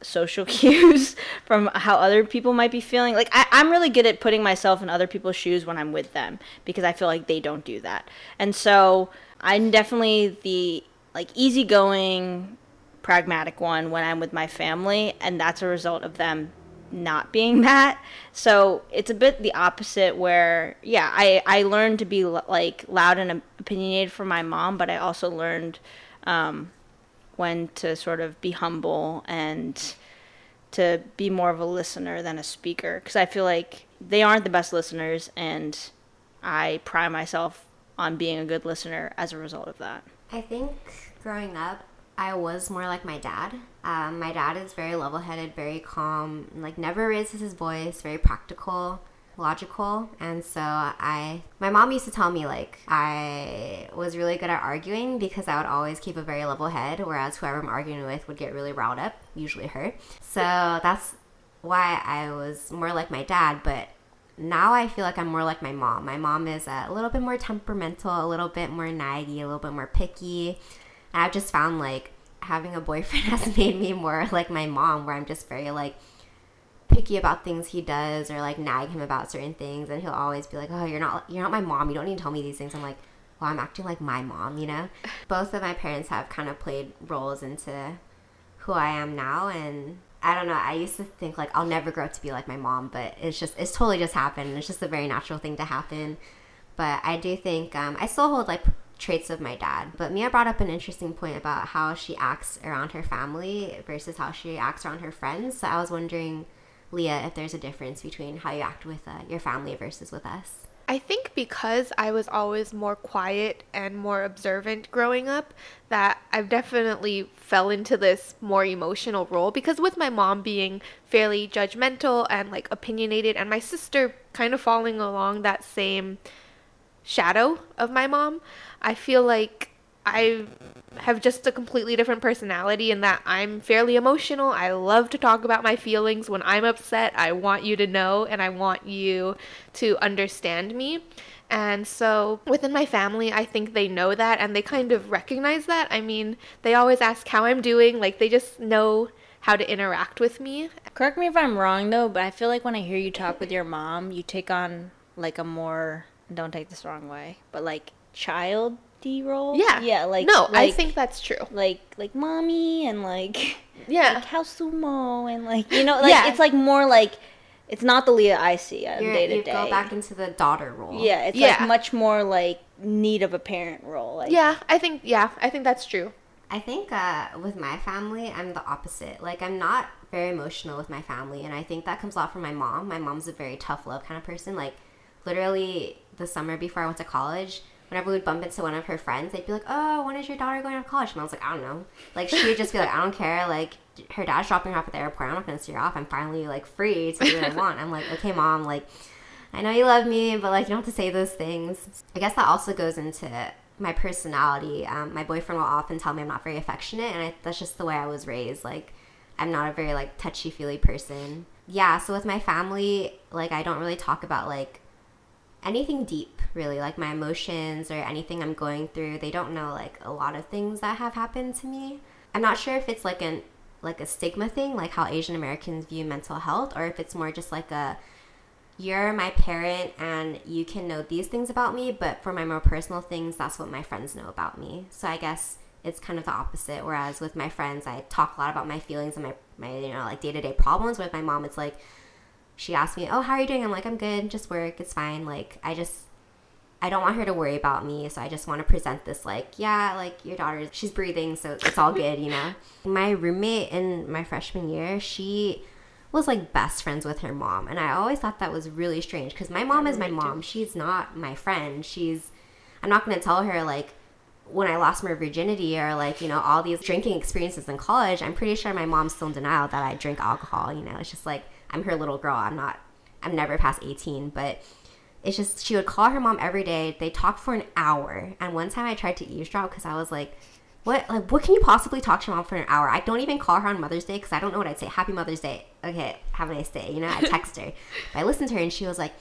S1: social cues from how other people might be feeling. Like I, I'm really good at putting myself in other people's shoes when I'm with them because I feel like they don't do that. And so I'm definitely the like easygoing, pragmatic one when I'm with my family, and that's a result of them not being that. So it's a bit the opposite where yeah, I I learned to be like loud and opinionated for my mom, but I also learned um, when to sort of be humble and to be more of a listener than a speaker because I feel like they aren't the best listeners and I pride myself on being a good listener as a result of that.
S3: I think growing up, I was more like my dad. Um, my dad is very level headed, very calm, like never raises his voice, very practical, logical. And so I, my mom used to tell me like I was really good at arguing because I would always keep a very level head, whereas whoever I'm arguing with would get really riled up, usually her. So that's why I was more like my dad, but now I feel like I'm more like my mom. My mom is a little bit more temperamental, a little bit more naggy, a little bit more picky. I've just found like having a boyfriend has made me more like my mom, where I'm just very like picky about things he does or like nag him about certain things and he'll always be like, "Oh, you're not you're not my mom. You don't need to tell me these things." I'm like, "Well, I'm acting like my mom, you know?" Both of my parents have kind of played roles into who I am now and I don't know. I used to think like I'll never grow up to be like my mom, but it's just it's totally just happened. It's just a very natural thing to happen. But I do think um, I still hold like traits of my dad. But Mia brought up an interesting point about how she acts around her family versus how she acts around her friends. So I was wondering, Leah, if there's a difference between how you act with uh, your family versus with us.
S2: I think because I was always more quiet and more observant growing up, that I've definitely fell into this more emotional role because with my mom being fairly judgmental and like opinionated and my sister kind of falling along that same shadow of my mom, I feel like I have just a completely different personality in that I'm fairly emotional. I love to talk about my feelings. When I'm upset, I want you to know and I want you to understand me. And so within my family, I think they know that and they kind of recognize that. I mean, they always ask how I'm doing, like they just know how to interact with me.
S1: Correct me if I'm wrong though, but I feel like when I hear you talk with your mom, you take on like a more don't take this wrong way, but like child role.
S2: Yeah.
S1: Yeah, like
S2: No,
S1: like,
S2: I think that's true.
S1: like like mommy and like
S2: Yeah.
S1: like house sumo and like you know like
S2: Yeah.
S1: it's like more like it's not the Leah I see on
S3: You're,
S1: day to
S3: you
S1: day.
S3: go back into the daughter role.
S1: Yeah, it's
S2: Yeah.
S1: like much more like need of a parent role. Like
S2: Yeah, I think yeah, I think that's true.
S3: I think uh, with my family, I'm the opposite. Like, I'm not very emotional with my family, and I think that comes a lot from my mom. My mom's a very tough love kind of person. Like, literally, the summer before I went to college, whenever we'd bump into one of her friends, they'd be like, "Oh, when is your daughter going to college?" And I was like, "I don't know." Like, she would just be like, "I don't care." Like, her dad's dropping her off at the airport. I'm not gonna see her off. I'm finally like free to do what I want. I'm like, okay, mom. Like, I know you love me, but like, you don't have to say those things. I guess that also goes into my personality. Um, my boyfriend will often tell me I'm not very affectionate, and I, that's just the way I was raised. Like, I'm not a very like touchy feely person. Yeah. So with my family, like, I don't really talk about like anything deep really like my emotions or anything I'm going through. They don't know like a lot of things that have happened to me. I'm not sure if it's like an like a stigma thing, like how Asian Americans view mental health, or if it's more just like a you're my parent and you can know these things about me, but for my more personal things, that's what my friends know about me. So I guess it's kind of the opposite. Whereas with my friends, I talk a lot about my feelings and my, my you know, like day to day problems. With my mom, it's like, she asked me, Oh, how are you doing? I'm like, I'm good, just work, it's fine. Like, I just, I don't want her to worry about me, so I just want to present this like, yeah, like your daughter, she's breathing, so it's all good, you know. My roommate in my freshman year, she was like best friends with her mom, and I always thought that was really strange because my mom is my mom. She's not my friend. She's, I'm not gonna tell her like when I lost my virginity or like, you know, all these drinking experiences in college, I'm pretty sure my mom's still in denial that I drink alcohol, you know. It's just like I'm her little girl. I'm not I'm never past 18, but it's just she would call her mom every day. They talked for an hour. And one time I tried to eavesdrop cuz I was like what like what can you possibly talk to your mom for an hour? I don't even call her on Mother's Day cuz I don't know what I'd say. Happy Mother's Day. Okay, have a nice day. You know, I text her. But I listened to her and she was like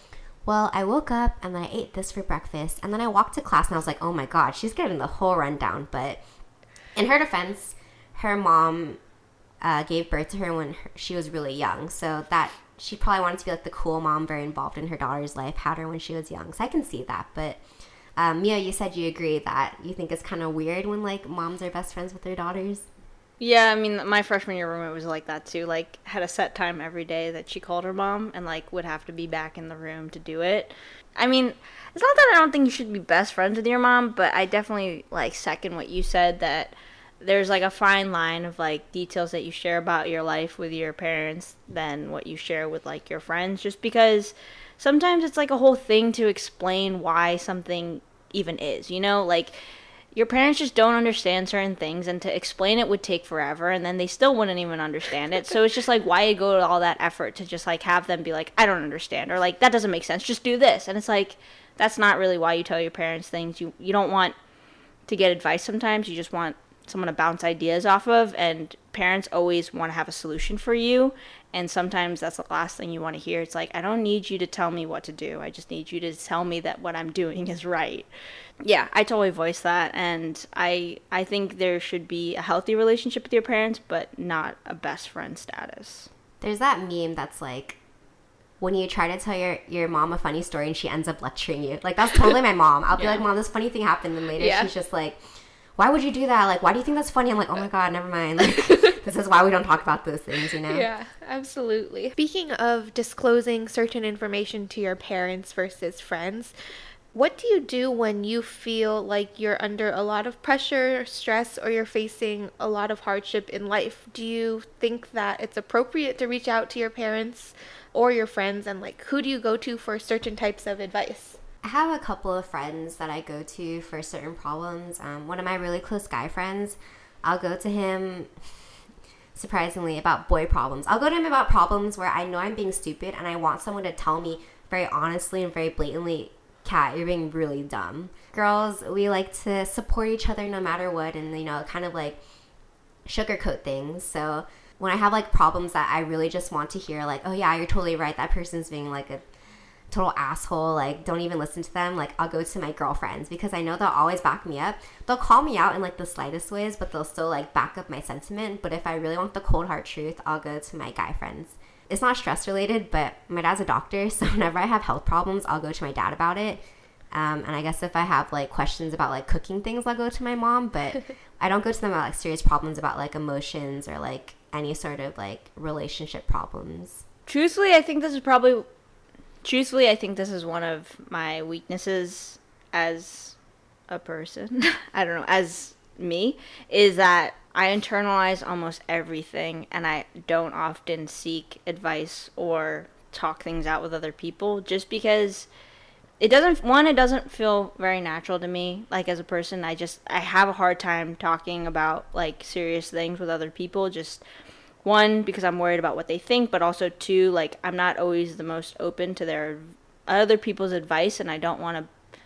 S3: well, I woke up and then I ate this for breakfast, and then I walked to class and I was like, oh my god, she's getting the whole rundown. But in her defense, her mom uh, gave birth to her when her, she was really young, so that she probably wanted to be like the cool mom, very involved in her daughter's life, had her when she was young. So I can see that. But um, Mia, you said you agree that you think it's kind of weird when like moms are best friends with their daughters.
S1: Yeah, I mean, my freshman year roommate was like that too. Like, had a set time every day that she called her mom, and like would have to be back in the room to do it. I mean, it's not that I don't think you should be best friends with your mom, but I definitely like second what you said that there's like a fine line of like details that you share about your life with your parents than what you share with like your friends, just because sometimes it's like a whole thing to explain why something even is. You know, like your parents just don't understand certain things and to explain it would take forever and then they still wouldn't even understand it. So it's just like why you go to all that effort to just like have them be like i don't understand or like that doesn't make sense. Just do this. And it's like that's not really why you tell your parents things. You you don't want to get advice sometimes. You just want someone to bounce ideas off of and parents always want to have a solution for you and sometimes that's the last thing you want to hear. It's like i don't need you to tell me what to do. I just need you to tell me that what i'm doing is right. Yeah i totally voice that and i i think there should be a healthy relationship with your parents but not a best friend status.
S3: There's that meme that's like when you try to tell your, your mom a funny story and she ends up lecturing you. Like that's totally my mom. I'll be yeah. like mom this funny thing happened and later yeah. she's just like why would you do that? Like, why do you think that's funny? I'm like, oh my god, never mind. Like, this is why we don't talk about those things, you know?
S2: Yeah, absolutely. Speaking of disclosing certain information to your parents versus friends, what do you do when you feel like you're under a lot of pressure, stress, or you're facing a lot of hardship in life? Do you think that it's appropriate to reach out to your parents or your friends? And, like, who do you go to for certain types of advice?
S3: I have a couple of friends that I go to for certain problems. Um, one of my really close guy friends, I'll go to him surprisingly about boy problems. I'll go to him about problems where I know I'm being stupid and I want someone to tell me very honestly and very blatantly, Kat, you're being really dumb. Girls, we like to support each other no matter what and, you know, kind of like sugarcoat things. So when I have like problems that I really just want to hear, like, oh yeah, you're totally right, that person's being like a total asshole, like don't even listen to them, like I'll go to my girlfriends because I know they'll always back me up. They'll call me out in like the slightest ways, but they'll still like back up my sentiment. But if I really want the cold hard truth, I'll go to my guy friends. It's not stress related, but my dad's a doctor, so whenever I have health problems, I'll go to my dad about it. Um, and I guess if I have like questions about like cooking things, I'll go to my mom. But I don't go to them about like serious problems about like emotions or like any sort of like relationship problems.
S1: Truthfully, I think this is probably truthfully, I think this is one of my weaknesses as a person. I don't know, as me, is that I internalize almost everything and I don't often seek advice or talk things out with other people just because it doesn't one it doesn't feel very natural to me like as a person i just i have a hard time talking about like serious things with other people just one because i'm worried about what they think but also two like i'm not always the most open to their other people's advice and i don't want to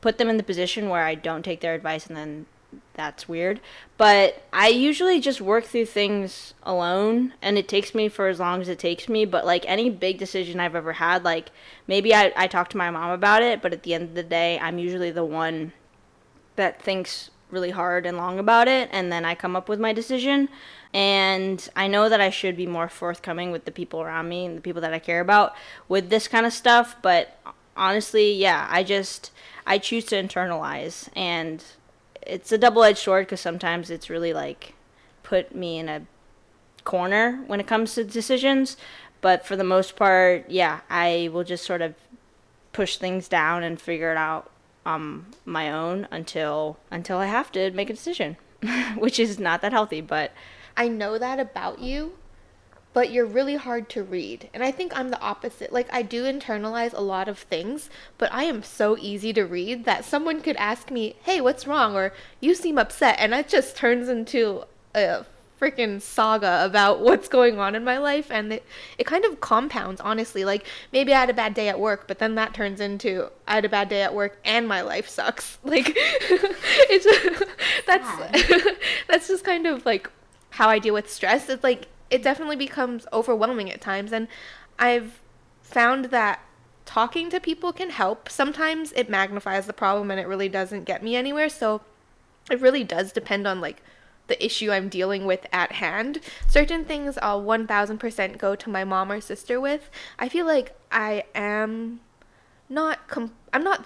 S1: put them in the position where i don't take their advice and then that's weird. But I usually just work through things alone and it takes me for as long as it takes me. But like any big decision I've ever had, like maybe I, I talk to my mom about it, but at the end of the day, I'm usually the one that thinks really hard and long about it and then I come up with my decision. And I know that I should be more forthcoming with the people around me and the people that I care about with this kind of stuff, but honestly, yeah, I just I choose to internalize and it's a double-edged sword cuz sometimes it's really like put me in a corner when it comes to decisions, but for the most part, yeah, I will just sort of push things down and figure it out on my own until until I have to make a decision, which is not that healthy, but
S2: I know that about you, but you're really hard to read. And I think I'm the opposite. Like, I do internalize a lot of things, but I am so easy to read that someone could ask me, hey, what's wrong? Or you seem upset. And that just turns into a freaking saga about what's going on in my life and it, it kind of compounds honestly like maybe i had a bad day at work but then that turns into i had a bad day at work and my life sucks like it's that's that's just kind of like how I deal with stress. It's like it definitely becomes overwhelming at times and I've found that talking to people can help. Sometimes it magnifies the problem and it really doesn't get me anywhere. So it really does depend on like the issue I'm dealing with at hand. Certain things I'll 1000% go to my mom or sister with. I feel like I am not com- I'm not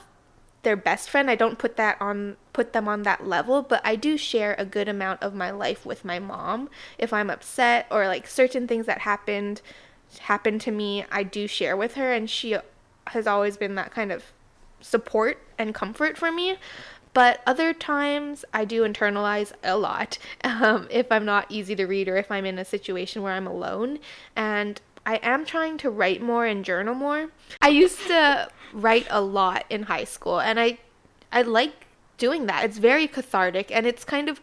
S2: their best friend. I don't put that on put them on that level, but I do share a good amount of my life with my mom. If I'm upset or like certain things that happened happened to me, I do share with her and she has always been that kind of support and comfort for me. But other times I do internalize a lot um, if I'm not easy to read or if I'm in a situation where I'm alone. And I am trying to write more and journal more. I used to write a lot in high school and I I like doing that. It's very cathartic and it's kind of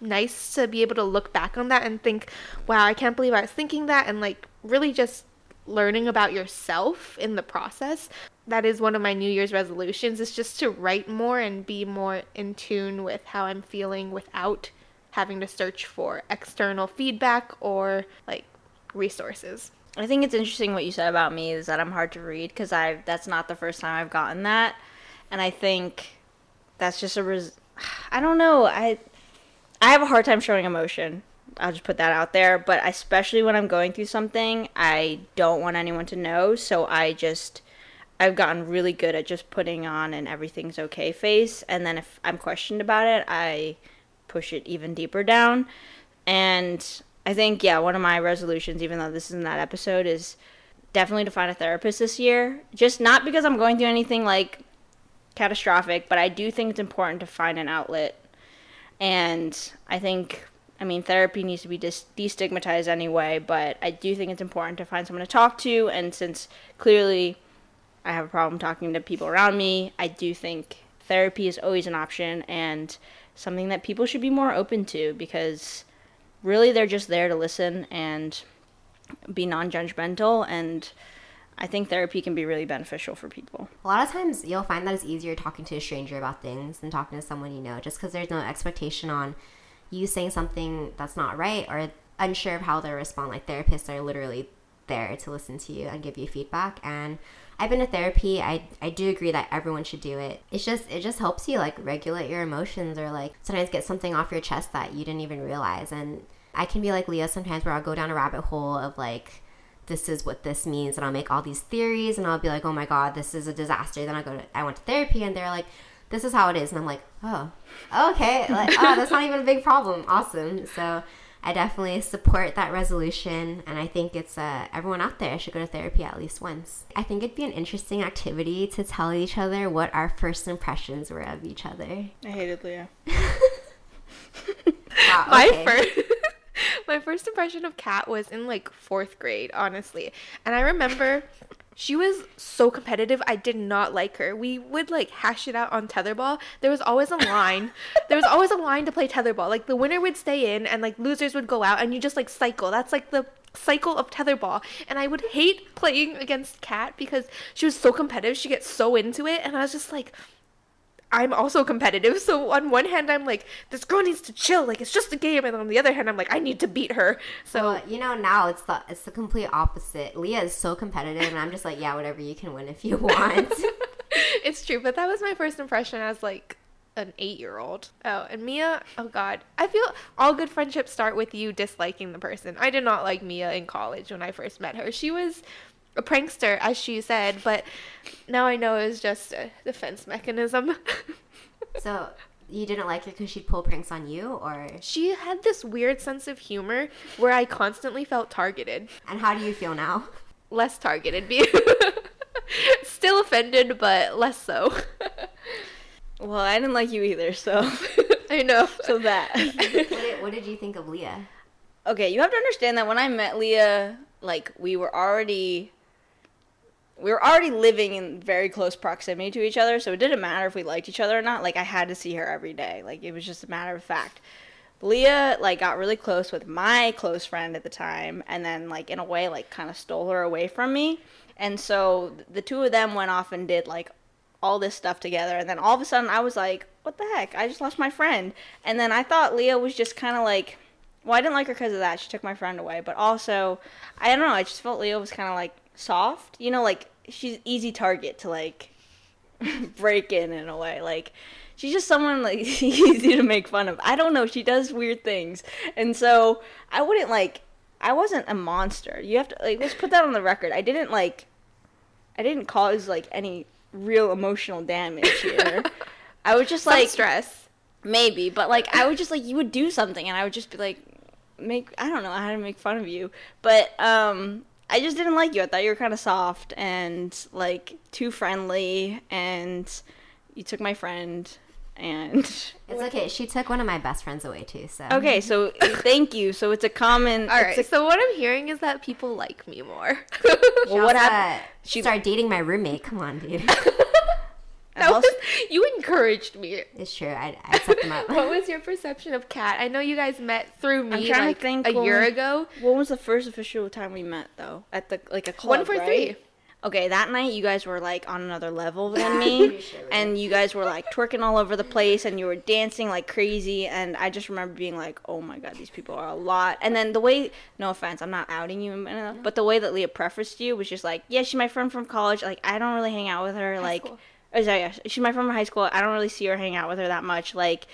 S2: nice to be able to look back on that and think, wow, I can't believe I was thinking that and like really just learning about yourself in the process. That is one of my New Year's resolutions is just to write more and be more in tune with how I'm feeling without having to search for external feedback or like resources.
S1: I think it's interesting what you said about me is that I'm hard to read because I that's not the first time I've gotten that, and I think that's just a res- I don't know I I have a hard time showing emotion. I'll just put that out there, but especially when I'm going through something, I don't want anyone to know, so I just I've gotten really good at just putting on an everything's okay face, and then if I'm questioned about it, I push it even deeper down. And I think yeah, one of my resolutions, even though this isn't that episode, is definitely to find a therapist this year. Just not because I'm going through anything like catastrophic, but I do think it's important to find an outlet. And I think, I mean, therapy needs to be dis- destigmatized anyway, but I do think it's important to find someone to talk to. And since clearly I have a problem talking to people around me, I do think therapy is always an option and something that people should be more open to because really they're just there to listen and be non-judgmental and I think therapy can be really beneficial for people.
S3: A lot of times you'll find that it's easier talking to a stranger about things than talking to someone you know just because there's no expectation on you saying something that's not right or unsure of how they'll respond. Like therapists are literally there to listen to you and give you feedback and I've been to therapy. I, I do agree that everyone should do it. It's just it just helps you like regulate your emotions or like sometimes get something off your chest that you didn't even realize and I can be like Leah sometimes where I'll go down a rabbit hole of like, this is what this means, and I'll make all these theories, and I'll be like, oh my god, this is a disaster. Then I go to, I went to therapy, and they're like, this is how it is, and I'm like, oh, okay, like, oh, that's not even a big problem. Awesome. So I definitely support that resolution, and I think it's uh, everyone out there should go to therapy at least once. I think it'd be an interesting activity to tell each other what our first impressions were of each other.
S1: I hated Leah.
S2: wow. My first. my first impression of Kat was in like fourth grade, honestly. And I remember she was so competitive. I did not like her. We would like hash it out on tetherball. There was always a line. there was always a line to play tetherball. Like the winner would stay in and like losers would go out and you just like cycle. That's like the cycle of tetherball. And I would hate playing against Kat because she was so competitive. She gets so into it and I was just like I'm also competitive. So on one hand, I'm like, this girl needs to chill. Like it's just a game, and on the other hand, I'm like, I need to beat her. So
S3: Well, you know, now it's the it's the complete opposite. Leah is so competitive, and I'm just like, yeah, whatever, you can win if you want.
S2: it's true, but that was my first impression as like an eight year old. Oh, and Mia, oh god. I feel all good friendships start with you disliking the person. I did not like Mia in college when I first met her. She was a prankster, as she said, but now I know it was just a defense mechanism.
S3: so you didn't like her because she'd pull pranks on you, or
S2: she had this weird sense of humor where I constantly felt targeted.
S3: and how do you feel now?
S2: Less targeted, be still offended, but less so.
S1: Well, I didn't like you either, so
S2: I know.
S1: so that.
S3: What did, what did you think of Leah?
S1: okay, you have to understand that when I met Leah, like we were already we were already living in very close proximity to each other, so it didn't matter if we liked each other or not. Like I had to see her every day. Like it was just a matter of fact. Leah like got really close with my close friend at the time and then like in a way like kind of stole her away from me. And so the two of them went off and did like all this stuff together and then all of a sudden I was like, what the heck? I just lost my friend. And then I thought Leah was just kind of like well, I didn't like her because of that. She took my friend away, but also, I don't know. I just felt Leah was kind of like soft. You know, like she's easy target to like break in in a way. Like she's just someone like easy to make fun of. I don't know. She does weird things, and so I wouldn't like. I wasn't a monster. You have to like let's put that on the record. I didn't like. I didn't cause like any real emotional damage here. I was just
S2: Some
S1: like
S2: stress.
S1: Maybe, but like I would just like you would do something and I would just be like make I don't know how to make fun of you. But um I just didn't like you. I thought you were kind of soft and like too friendly and you took my friend and
S3: It's okay. She took one of my best friends away too. So
S1: Okay, so thank you. So it's a common
S2: All right.
S1: it's a-
S2: So what I'm hearing is that people like me more.
S1: Well, what happened? She-
S3: started dating my roommate. Come on, dude.
S2: That
S1: also-
S2: was, you encouraged me.
S3: It's true. I, I set them up.
S2: What was your perception of Kat? I know you guys met through me
S1: trying to
S2: like
S1: think
S2: a
S1: when
S2: year
S1: we-
S2: ago.
S1: When was the first official time we met though? At the like a club,
S2: One for
S1: right?
S2: three.
S1: Okay, that night you guys were like on another level than me, and you guys were like twerking all over the place, and you were dancing like crazy, and I just remember being like, "Oh my god, these people are a lot." And then the way, no offense, I'm not outing you, but the way that Leah prefaced you was just like, "Yeah, she's my friend from college. Like, I don't really hang out with her. like,
S2: school.
S1: Oh, sorry, yeah, she's my friend from high school. I don't really see her hang out with her that much. Like."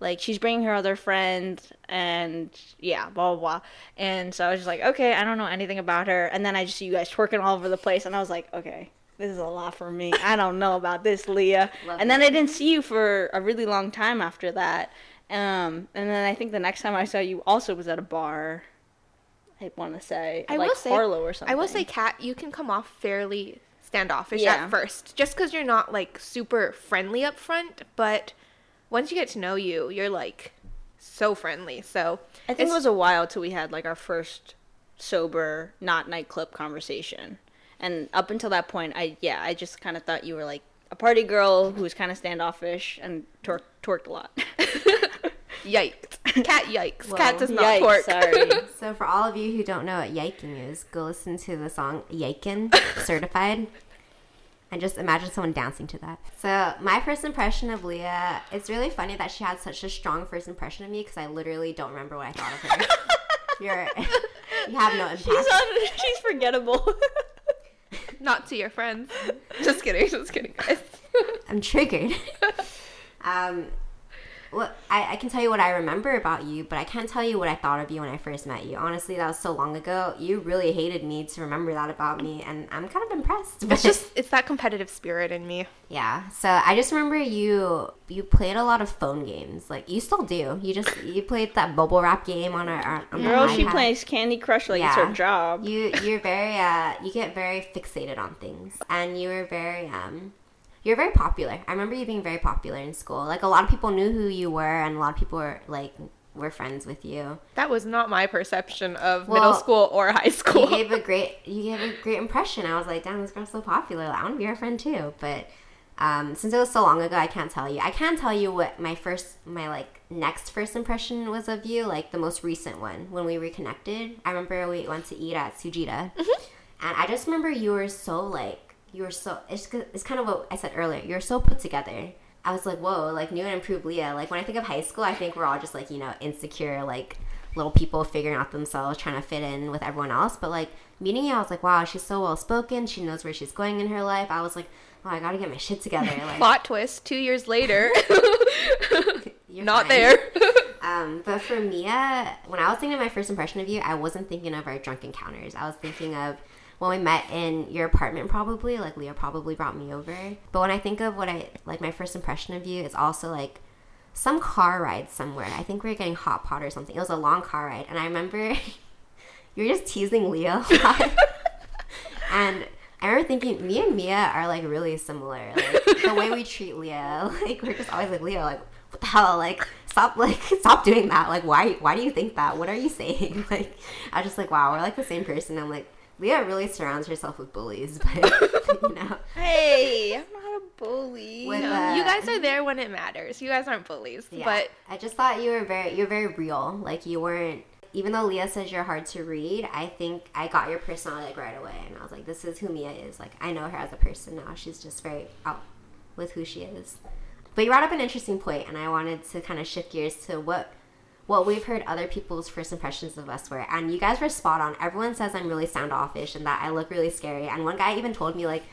S1: Like she's bringing her other friend, and yeah, blah blah blah. And so I was just like, okay, I don't know anything about her. And then I just see you guys twerking all over the place, and I was like, okay, this is a lot for me. I don't know about this, Leah.
S3: Love
S1: and then. I didn't see you for a really long time after that. Um, and then I think the next time I saw you also was at a bar. I want to say
S2: I
S1: like
S2: will say-
S1: Harlow or something.
S2: I will say, Kat, you can come off fairly standoffish
S1: Yeah.
S2: at first, just because you're not like super friendly up front. But once you get to know you, you're like so friendly. So
S1: I think it was a while till we had like our first sober, not nightclub conversation. And up until that point, I yeah, I just kind of thought you were like a party girl who was kind of standoffish and twerk, twerked a lot.
S2: yikes, Kat yikes.
S3: Whoa.
S2: Kat does not
S1: Yikes,
S2: twerk.
S1: sorry.
S3: So for all of you who don't know what yiking is, go listen to the song "Yikin" Certified, and just imagine someone dancing to that. So my first impression of Leah, it's really funny that she had such a strong first impression of me because I literally don't remember what I thought of her. You're, you have no impact.
S1: she's on, she's forgettable.
S2: not to your friends. just kidding. Just kidding, guys.
S3: I'm triggered. um, well, I, I can tell you what I remember about you, but I can't tell you what I thought of you when I first met you. Honestly, that was so long ago. You really hated me to remember that about me, and I'm kind of impressed.
S2: It's just it's that competitive spirit in me.
S3: yeah. So I just remember you. You played a lot of phone games. Like you still do. You just you played that bubble wrap game on our on the
S1: Girl, she plays Candy Crush like it's her job.
S3: You you're very uh you get very fixated on things and you were very um you're very popular. I remember you being very popular in school. Like a lot of people knew who you were and a lot of people were like were friends with you.
S2: That was not my perception of
S3: Well,
S2: middle school or high school.
S3: You gave a great you gave a great impression. I was like, damn, this girl's so popular. I want to be her friend too. But um, since it was so long ago, I can't tell you. I can tell you what my first, my like next first impression was of you, like the most recent one when we reconnected. I remember we went to eat at Sujita, and I just remember you were so like you were so. It's, it's kind of what I said earlier. You're so put together. I was like, whoa, like new and improved Leah. Like when I think of high school, I think we're all just like, you know, insecure, like little people figuring out themselves, trying to fit in with everyone else. But like meeting you, I was like, wow, she's so well spoken. She knows where she's going in her life. I was like, oh, I gotta get my shit together. Like,
S2: Plot twist: two years later,
S3: you're
S2: not
S3: fine.
S2: there.
S3: Um, but for Mia, when I was thinking of my first impression of you, I wasn't thinking of our drunk encounters. I was thinking of when we met in your apartment, probably. Like Leah probably brought me over. But when I think of what I like, my first impression of you is also like some car ride somewhere. I think we were getting hot pot or something. It was a long car ride, and I remember you were just teasing Leah and I remember thinking, me and Mia are like really similar. Like the way we treat Leah, like we're just always like Leah, like what the hell, like stop, like stop doing that. Like why, why do you think that? What are you saying? Like I was just like, wow, we're like the same person. I'm like. Leah really surrounds herself with bullies, but you know,
S1: Hey, I'm not a bully.
S3: With, uh,
S2: you guys are there when it matters. You guys aren't bullies,
S3: Yeah,
S2: but
S3: I just thought you were very you're very real. Like you weren't even though Leah says you're hard to read, I think I got your personality like right away and I was like, This is who Mia is. Like I know her as a person now. She's just very out with who she is. But you brought up an interesting point and I wanted to kind of shift gears to what what we've heard other people's first impressions of us were. And you guys were spot on. Everyone says I'm really standoffish and that I look really scary. And one guy even told me like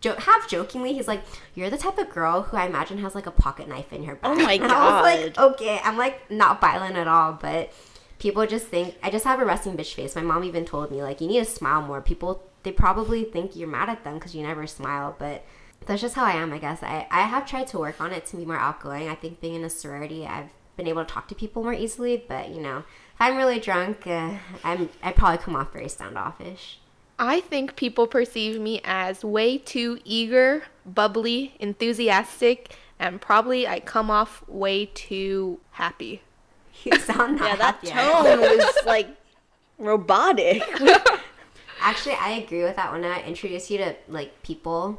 S3: jo- half jokingly, he's like, "You're the type of girl who I imagine has like a pocket knife in her back."
S1: Oh my
S3: And I was like,
S1: God.
S3: "Okay, I'm like not violent at all, but people just think I just have a resting bitch face." My mom even told me like, "You need to smile more." People they probably think you're mad at them because you never smile, but that's just how I am, I guess. I I have tried to work on it to be more outgoing. I think being in a sorority, I've been able to talk to people more easily, but you know, if I'm really drunk, uh, I'm I probably come off very standoffish.
S2: I think people perceive me as way too eager, bubbly, enthusiastic, and probably I come off way too happy.
S3: You sound not
S1: yeah, that tone was like robotic.
S3: Actually, I agree with that when I introduce you to like people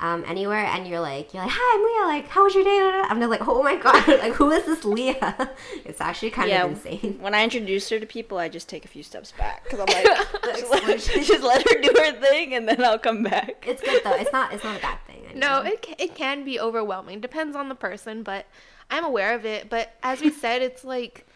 S3: um, anywhere, and you're like, you're like, "Hi, I'm Leah. Like, how was your day?" I'm just like, "Oh my god! Like, who is this Leah?" It's actually kind
S1: yeah,
S3: of insane.
S1: when I introduce her to people, I just take a few steps back because I'm like, just, let, just let her do her thing, and then I'll come back.
S3: It's good though. It's not. It's not a bad thing. I
S2: No, it it can be overwhelming. Depends on the person, but I'm aware of it. But as we said, it's like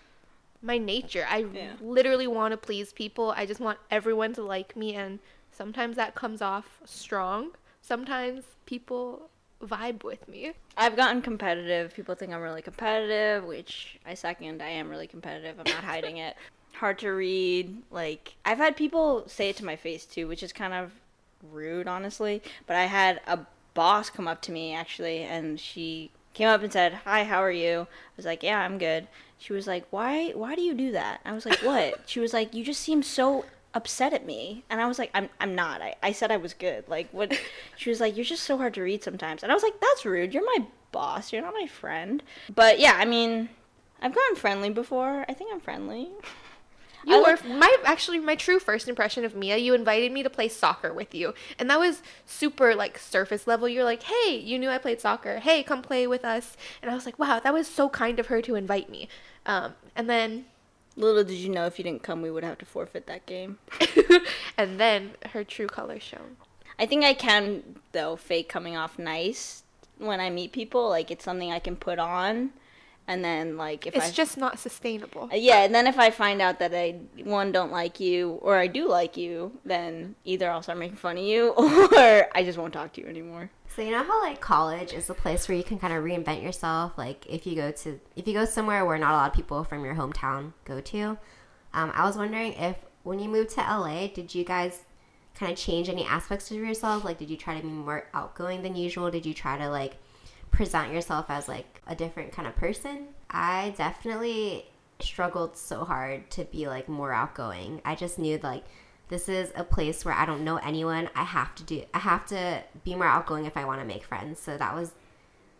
S2: my nature. I
S1: Yeah.
S2: literally want to please people. I just want everyone to like me, and sometimes that comes off strong. Sometimes people vibe with me.
S1: I've gotten competitive. People think I'm really competitive, which I second. I am really competitive. I'm not hiding it. Hard to read. Like I've had people say it to my face too, which is kind of rude, honestly. But I had a boss come up to me actually, and she came up and said, "Hi, how are you?" I was like, "Yeah, I'm good." She was like, "Why? Why do you do that?" I was like, "What?" she was like, "You just seem so." Upset at me and i was like i'm, I'm not I, I said i was good like what she was like you're just so hard to read sometimes and i was like that's rude you're my boss you're not my friend but yeah i mean i've gotten friendly before i think i'm friendly
S2: You
S1: I
S2: were
S1: like-
S2: my actually my true first impression of Mia. You invited me to play soccer with you, and that was super like surface level. You're like, "Hey, you knew I played soccer. Hey, come play with us." And I was like, "Wow, that was so kind of her to invite me." Um, and then,
S1: little did you know if you didn't come we would have to forfeit that game.
S2: And then her true colors shown.
S1: i think i can though fake coming off nice when i meet people. Like it's something i can put on and then like if
S2: It's
S1: I,
S2: just not sustainable.
S1: yeah and then if i find out that i one don't like you or i do like you then either i'll start making fun of you or i just won't talk to you anymore
S3: So you know how like college is a place where you can kind of reinvent yourself. Like if you go to if you go somewhere where not a lot of people from your hometown go to. Um, I was wondering if when you moved to LA, did you guys kind of change any aspects of yourself? Like, did you try to be more outgoing than usual? Did you try to like present yourself as like a different kind of person? I definitely struggled so hard to be like more outgoing. I just knew like this is a place where I don't know anyone. I have to do I have to be more outgoing if I want to make friends. So that was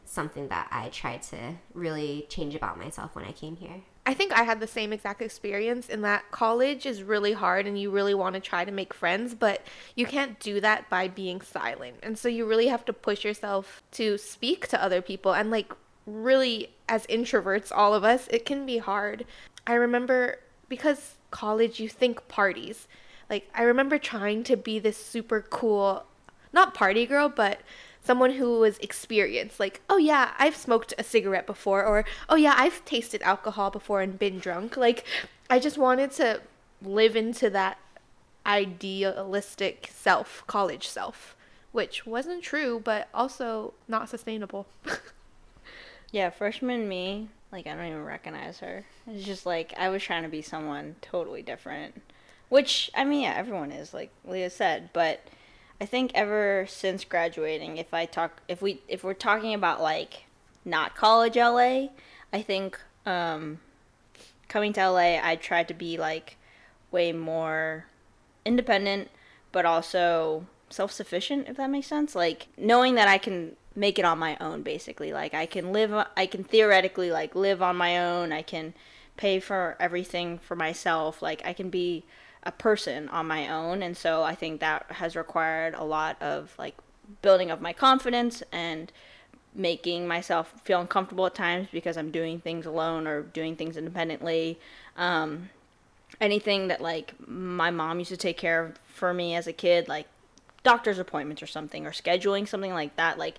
S3: something that I tried to really change about myself when I came here.
S2: I think I had the same exact experience in that college is really hard and you really want to try to make friends, but you can't do that by being silent. And so you really have to push yourself to speak to other people. And like, really, as introverts, all of us, it can be hard. I remember because college, you think parties. Like, I remember trying to be this super cool, not party girl, but someone who was experienced. Like, oh yeah, I've smoked a cigarette before, or oh yeah, I've tasted alcohol before and been drunk. Like, I just wanted to live into that idealistic self, college self, which wasn't true, but also not sustainable.
S1: yeah, freshman me, like I don't even recognize her. It's just like I was trying to be someone totally different. Which I mean, yeah, everyone is like Leah said, but I think ever since graduating, if I talk if we if we're talking about like not college LA, I think um coming to LA, I tried to be like way more independent, but also self sufficient, if that makes sense. Like knowing that I can make it on my own, basically. Like I can live, I can theoretically like live on my own. I can pay for everything for myself. Like I can be a person on my own. And so I think that has required a lot of like building of my confidence and making myself feel uncomfortable at times because I'm doing things alone or doing things independently. Um, anything that like my mom used to take care of for me as a kid, like doctor's appointments or something, or scheduling something like that, like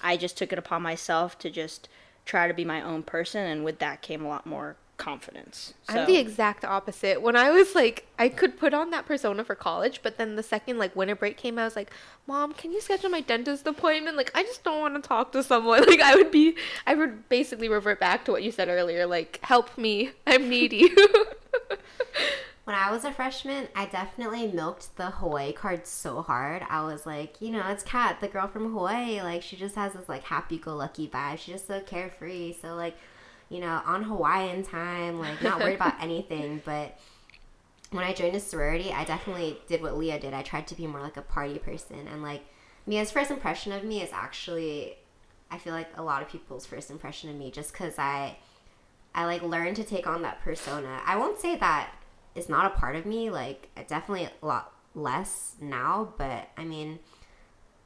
S1: I just took it upon myself to just try to be my own person, and with that came a lot more confidence.
S2: So. I'm the exact opposite. When I was like, I could put on that persona for college, but then the second like winter break came, I was like, "Mom, can you schedule my dentist appointment? Like, I just don't want to talk to someone. Like, I would be, I would basically revert back to what you said earlier. Like, help me, I'm needy."
S3: when I was a freshman, I definitely milked the Hawaii card so hard. I was like, you know, it's Kat, the girl from Hawaii. Like, she just has this like happy-go-lucky vibe. She's just so carefree. So like you know, on Hawaiian time, like not worried about anything. But when I joined a sorority, I definitely did what Leah did. I tried to be more like a party person. And like Mia's first impression of me is actually, I feel like a lot of people's first impression of me just because I, I like learned to take on that persona. I won't say that is not a part of me. Like definitely a lot less now, but I mean,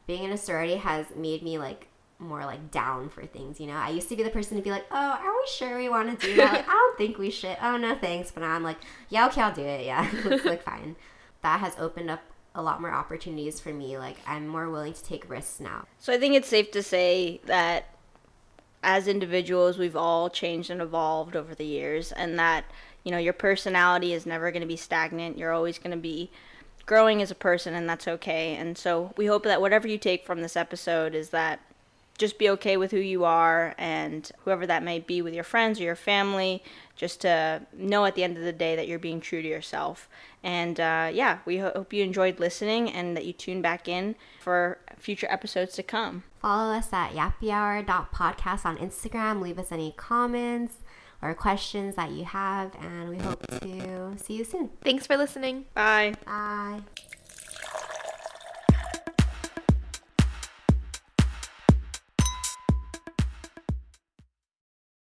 S3: being in a sorority has made me like more like down for things, you know. I used to be the person to be like, "Oh, are we sure we want to do that?" Like, I don't think we should. Oh no, thanks. But now I'm like, "Yeah, okay, I'll do it. Yeah, it's like fine." That has opened up a lot more opportunities for me. Like I'm more willing to take risks now.
S1: So I think it's safe to say that as individuals, we've all changed and evolved over the years, and that you know your personality is never going to be stagnant. You're always going to be growing as a person, and that's okay. And so we hope that whatever you take from this episode is that just be okay with who you are and whoever that may be with your friends or your family, just to know at the end of the day that you're being true to yourself. And uh, yeah, we hope you enjoyed listening and that you tune back in for future episodes to come.
S3: Follow us at yappyhour.podcast on Instagram. Leave us any comments or questions that you have, and we hope to see you soon.
S2: Thanks for listening.
S1: Bye.
S3: Bye.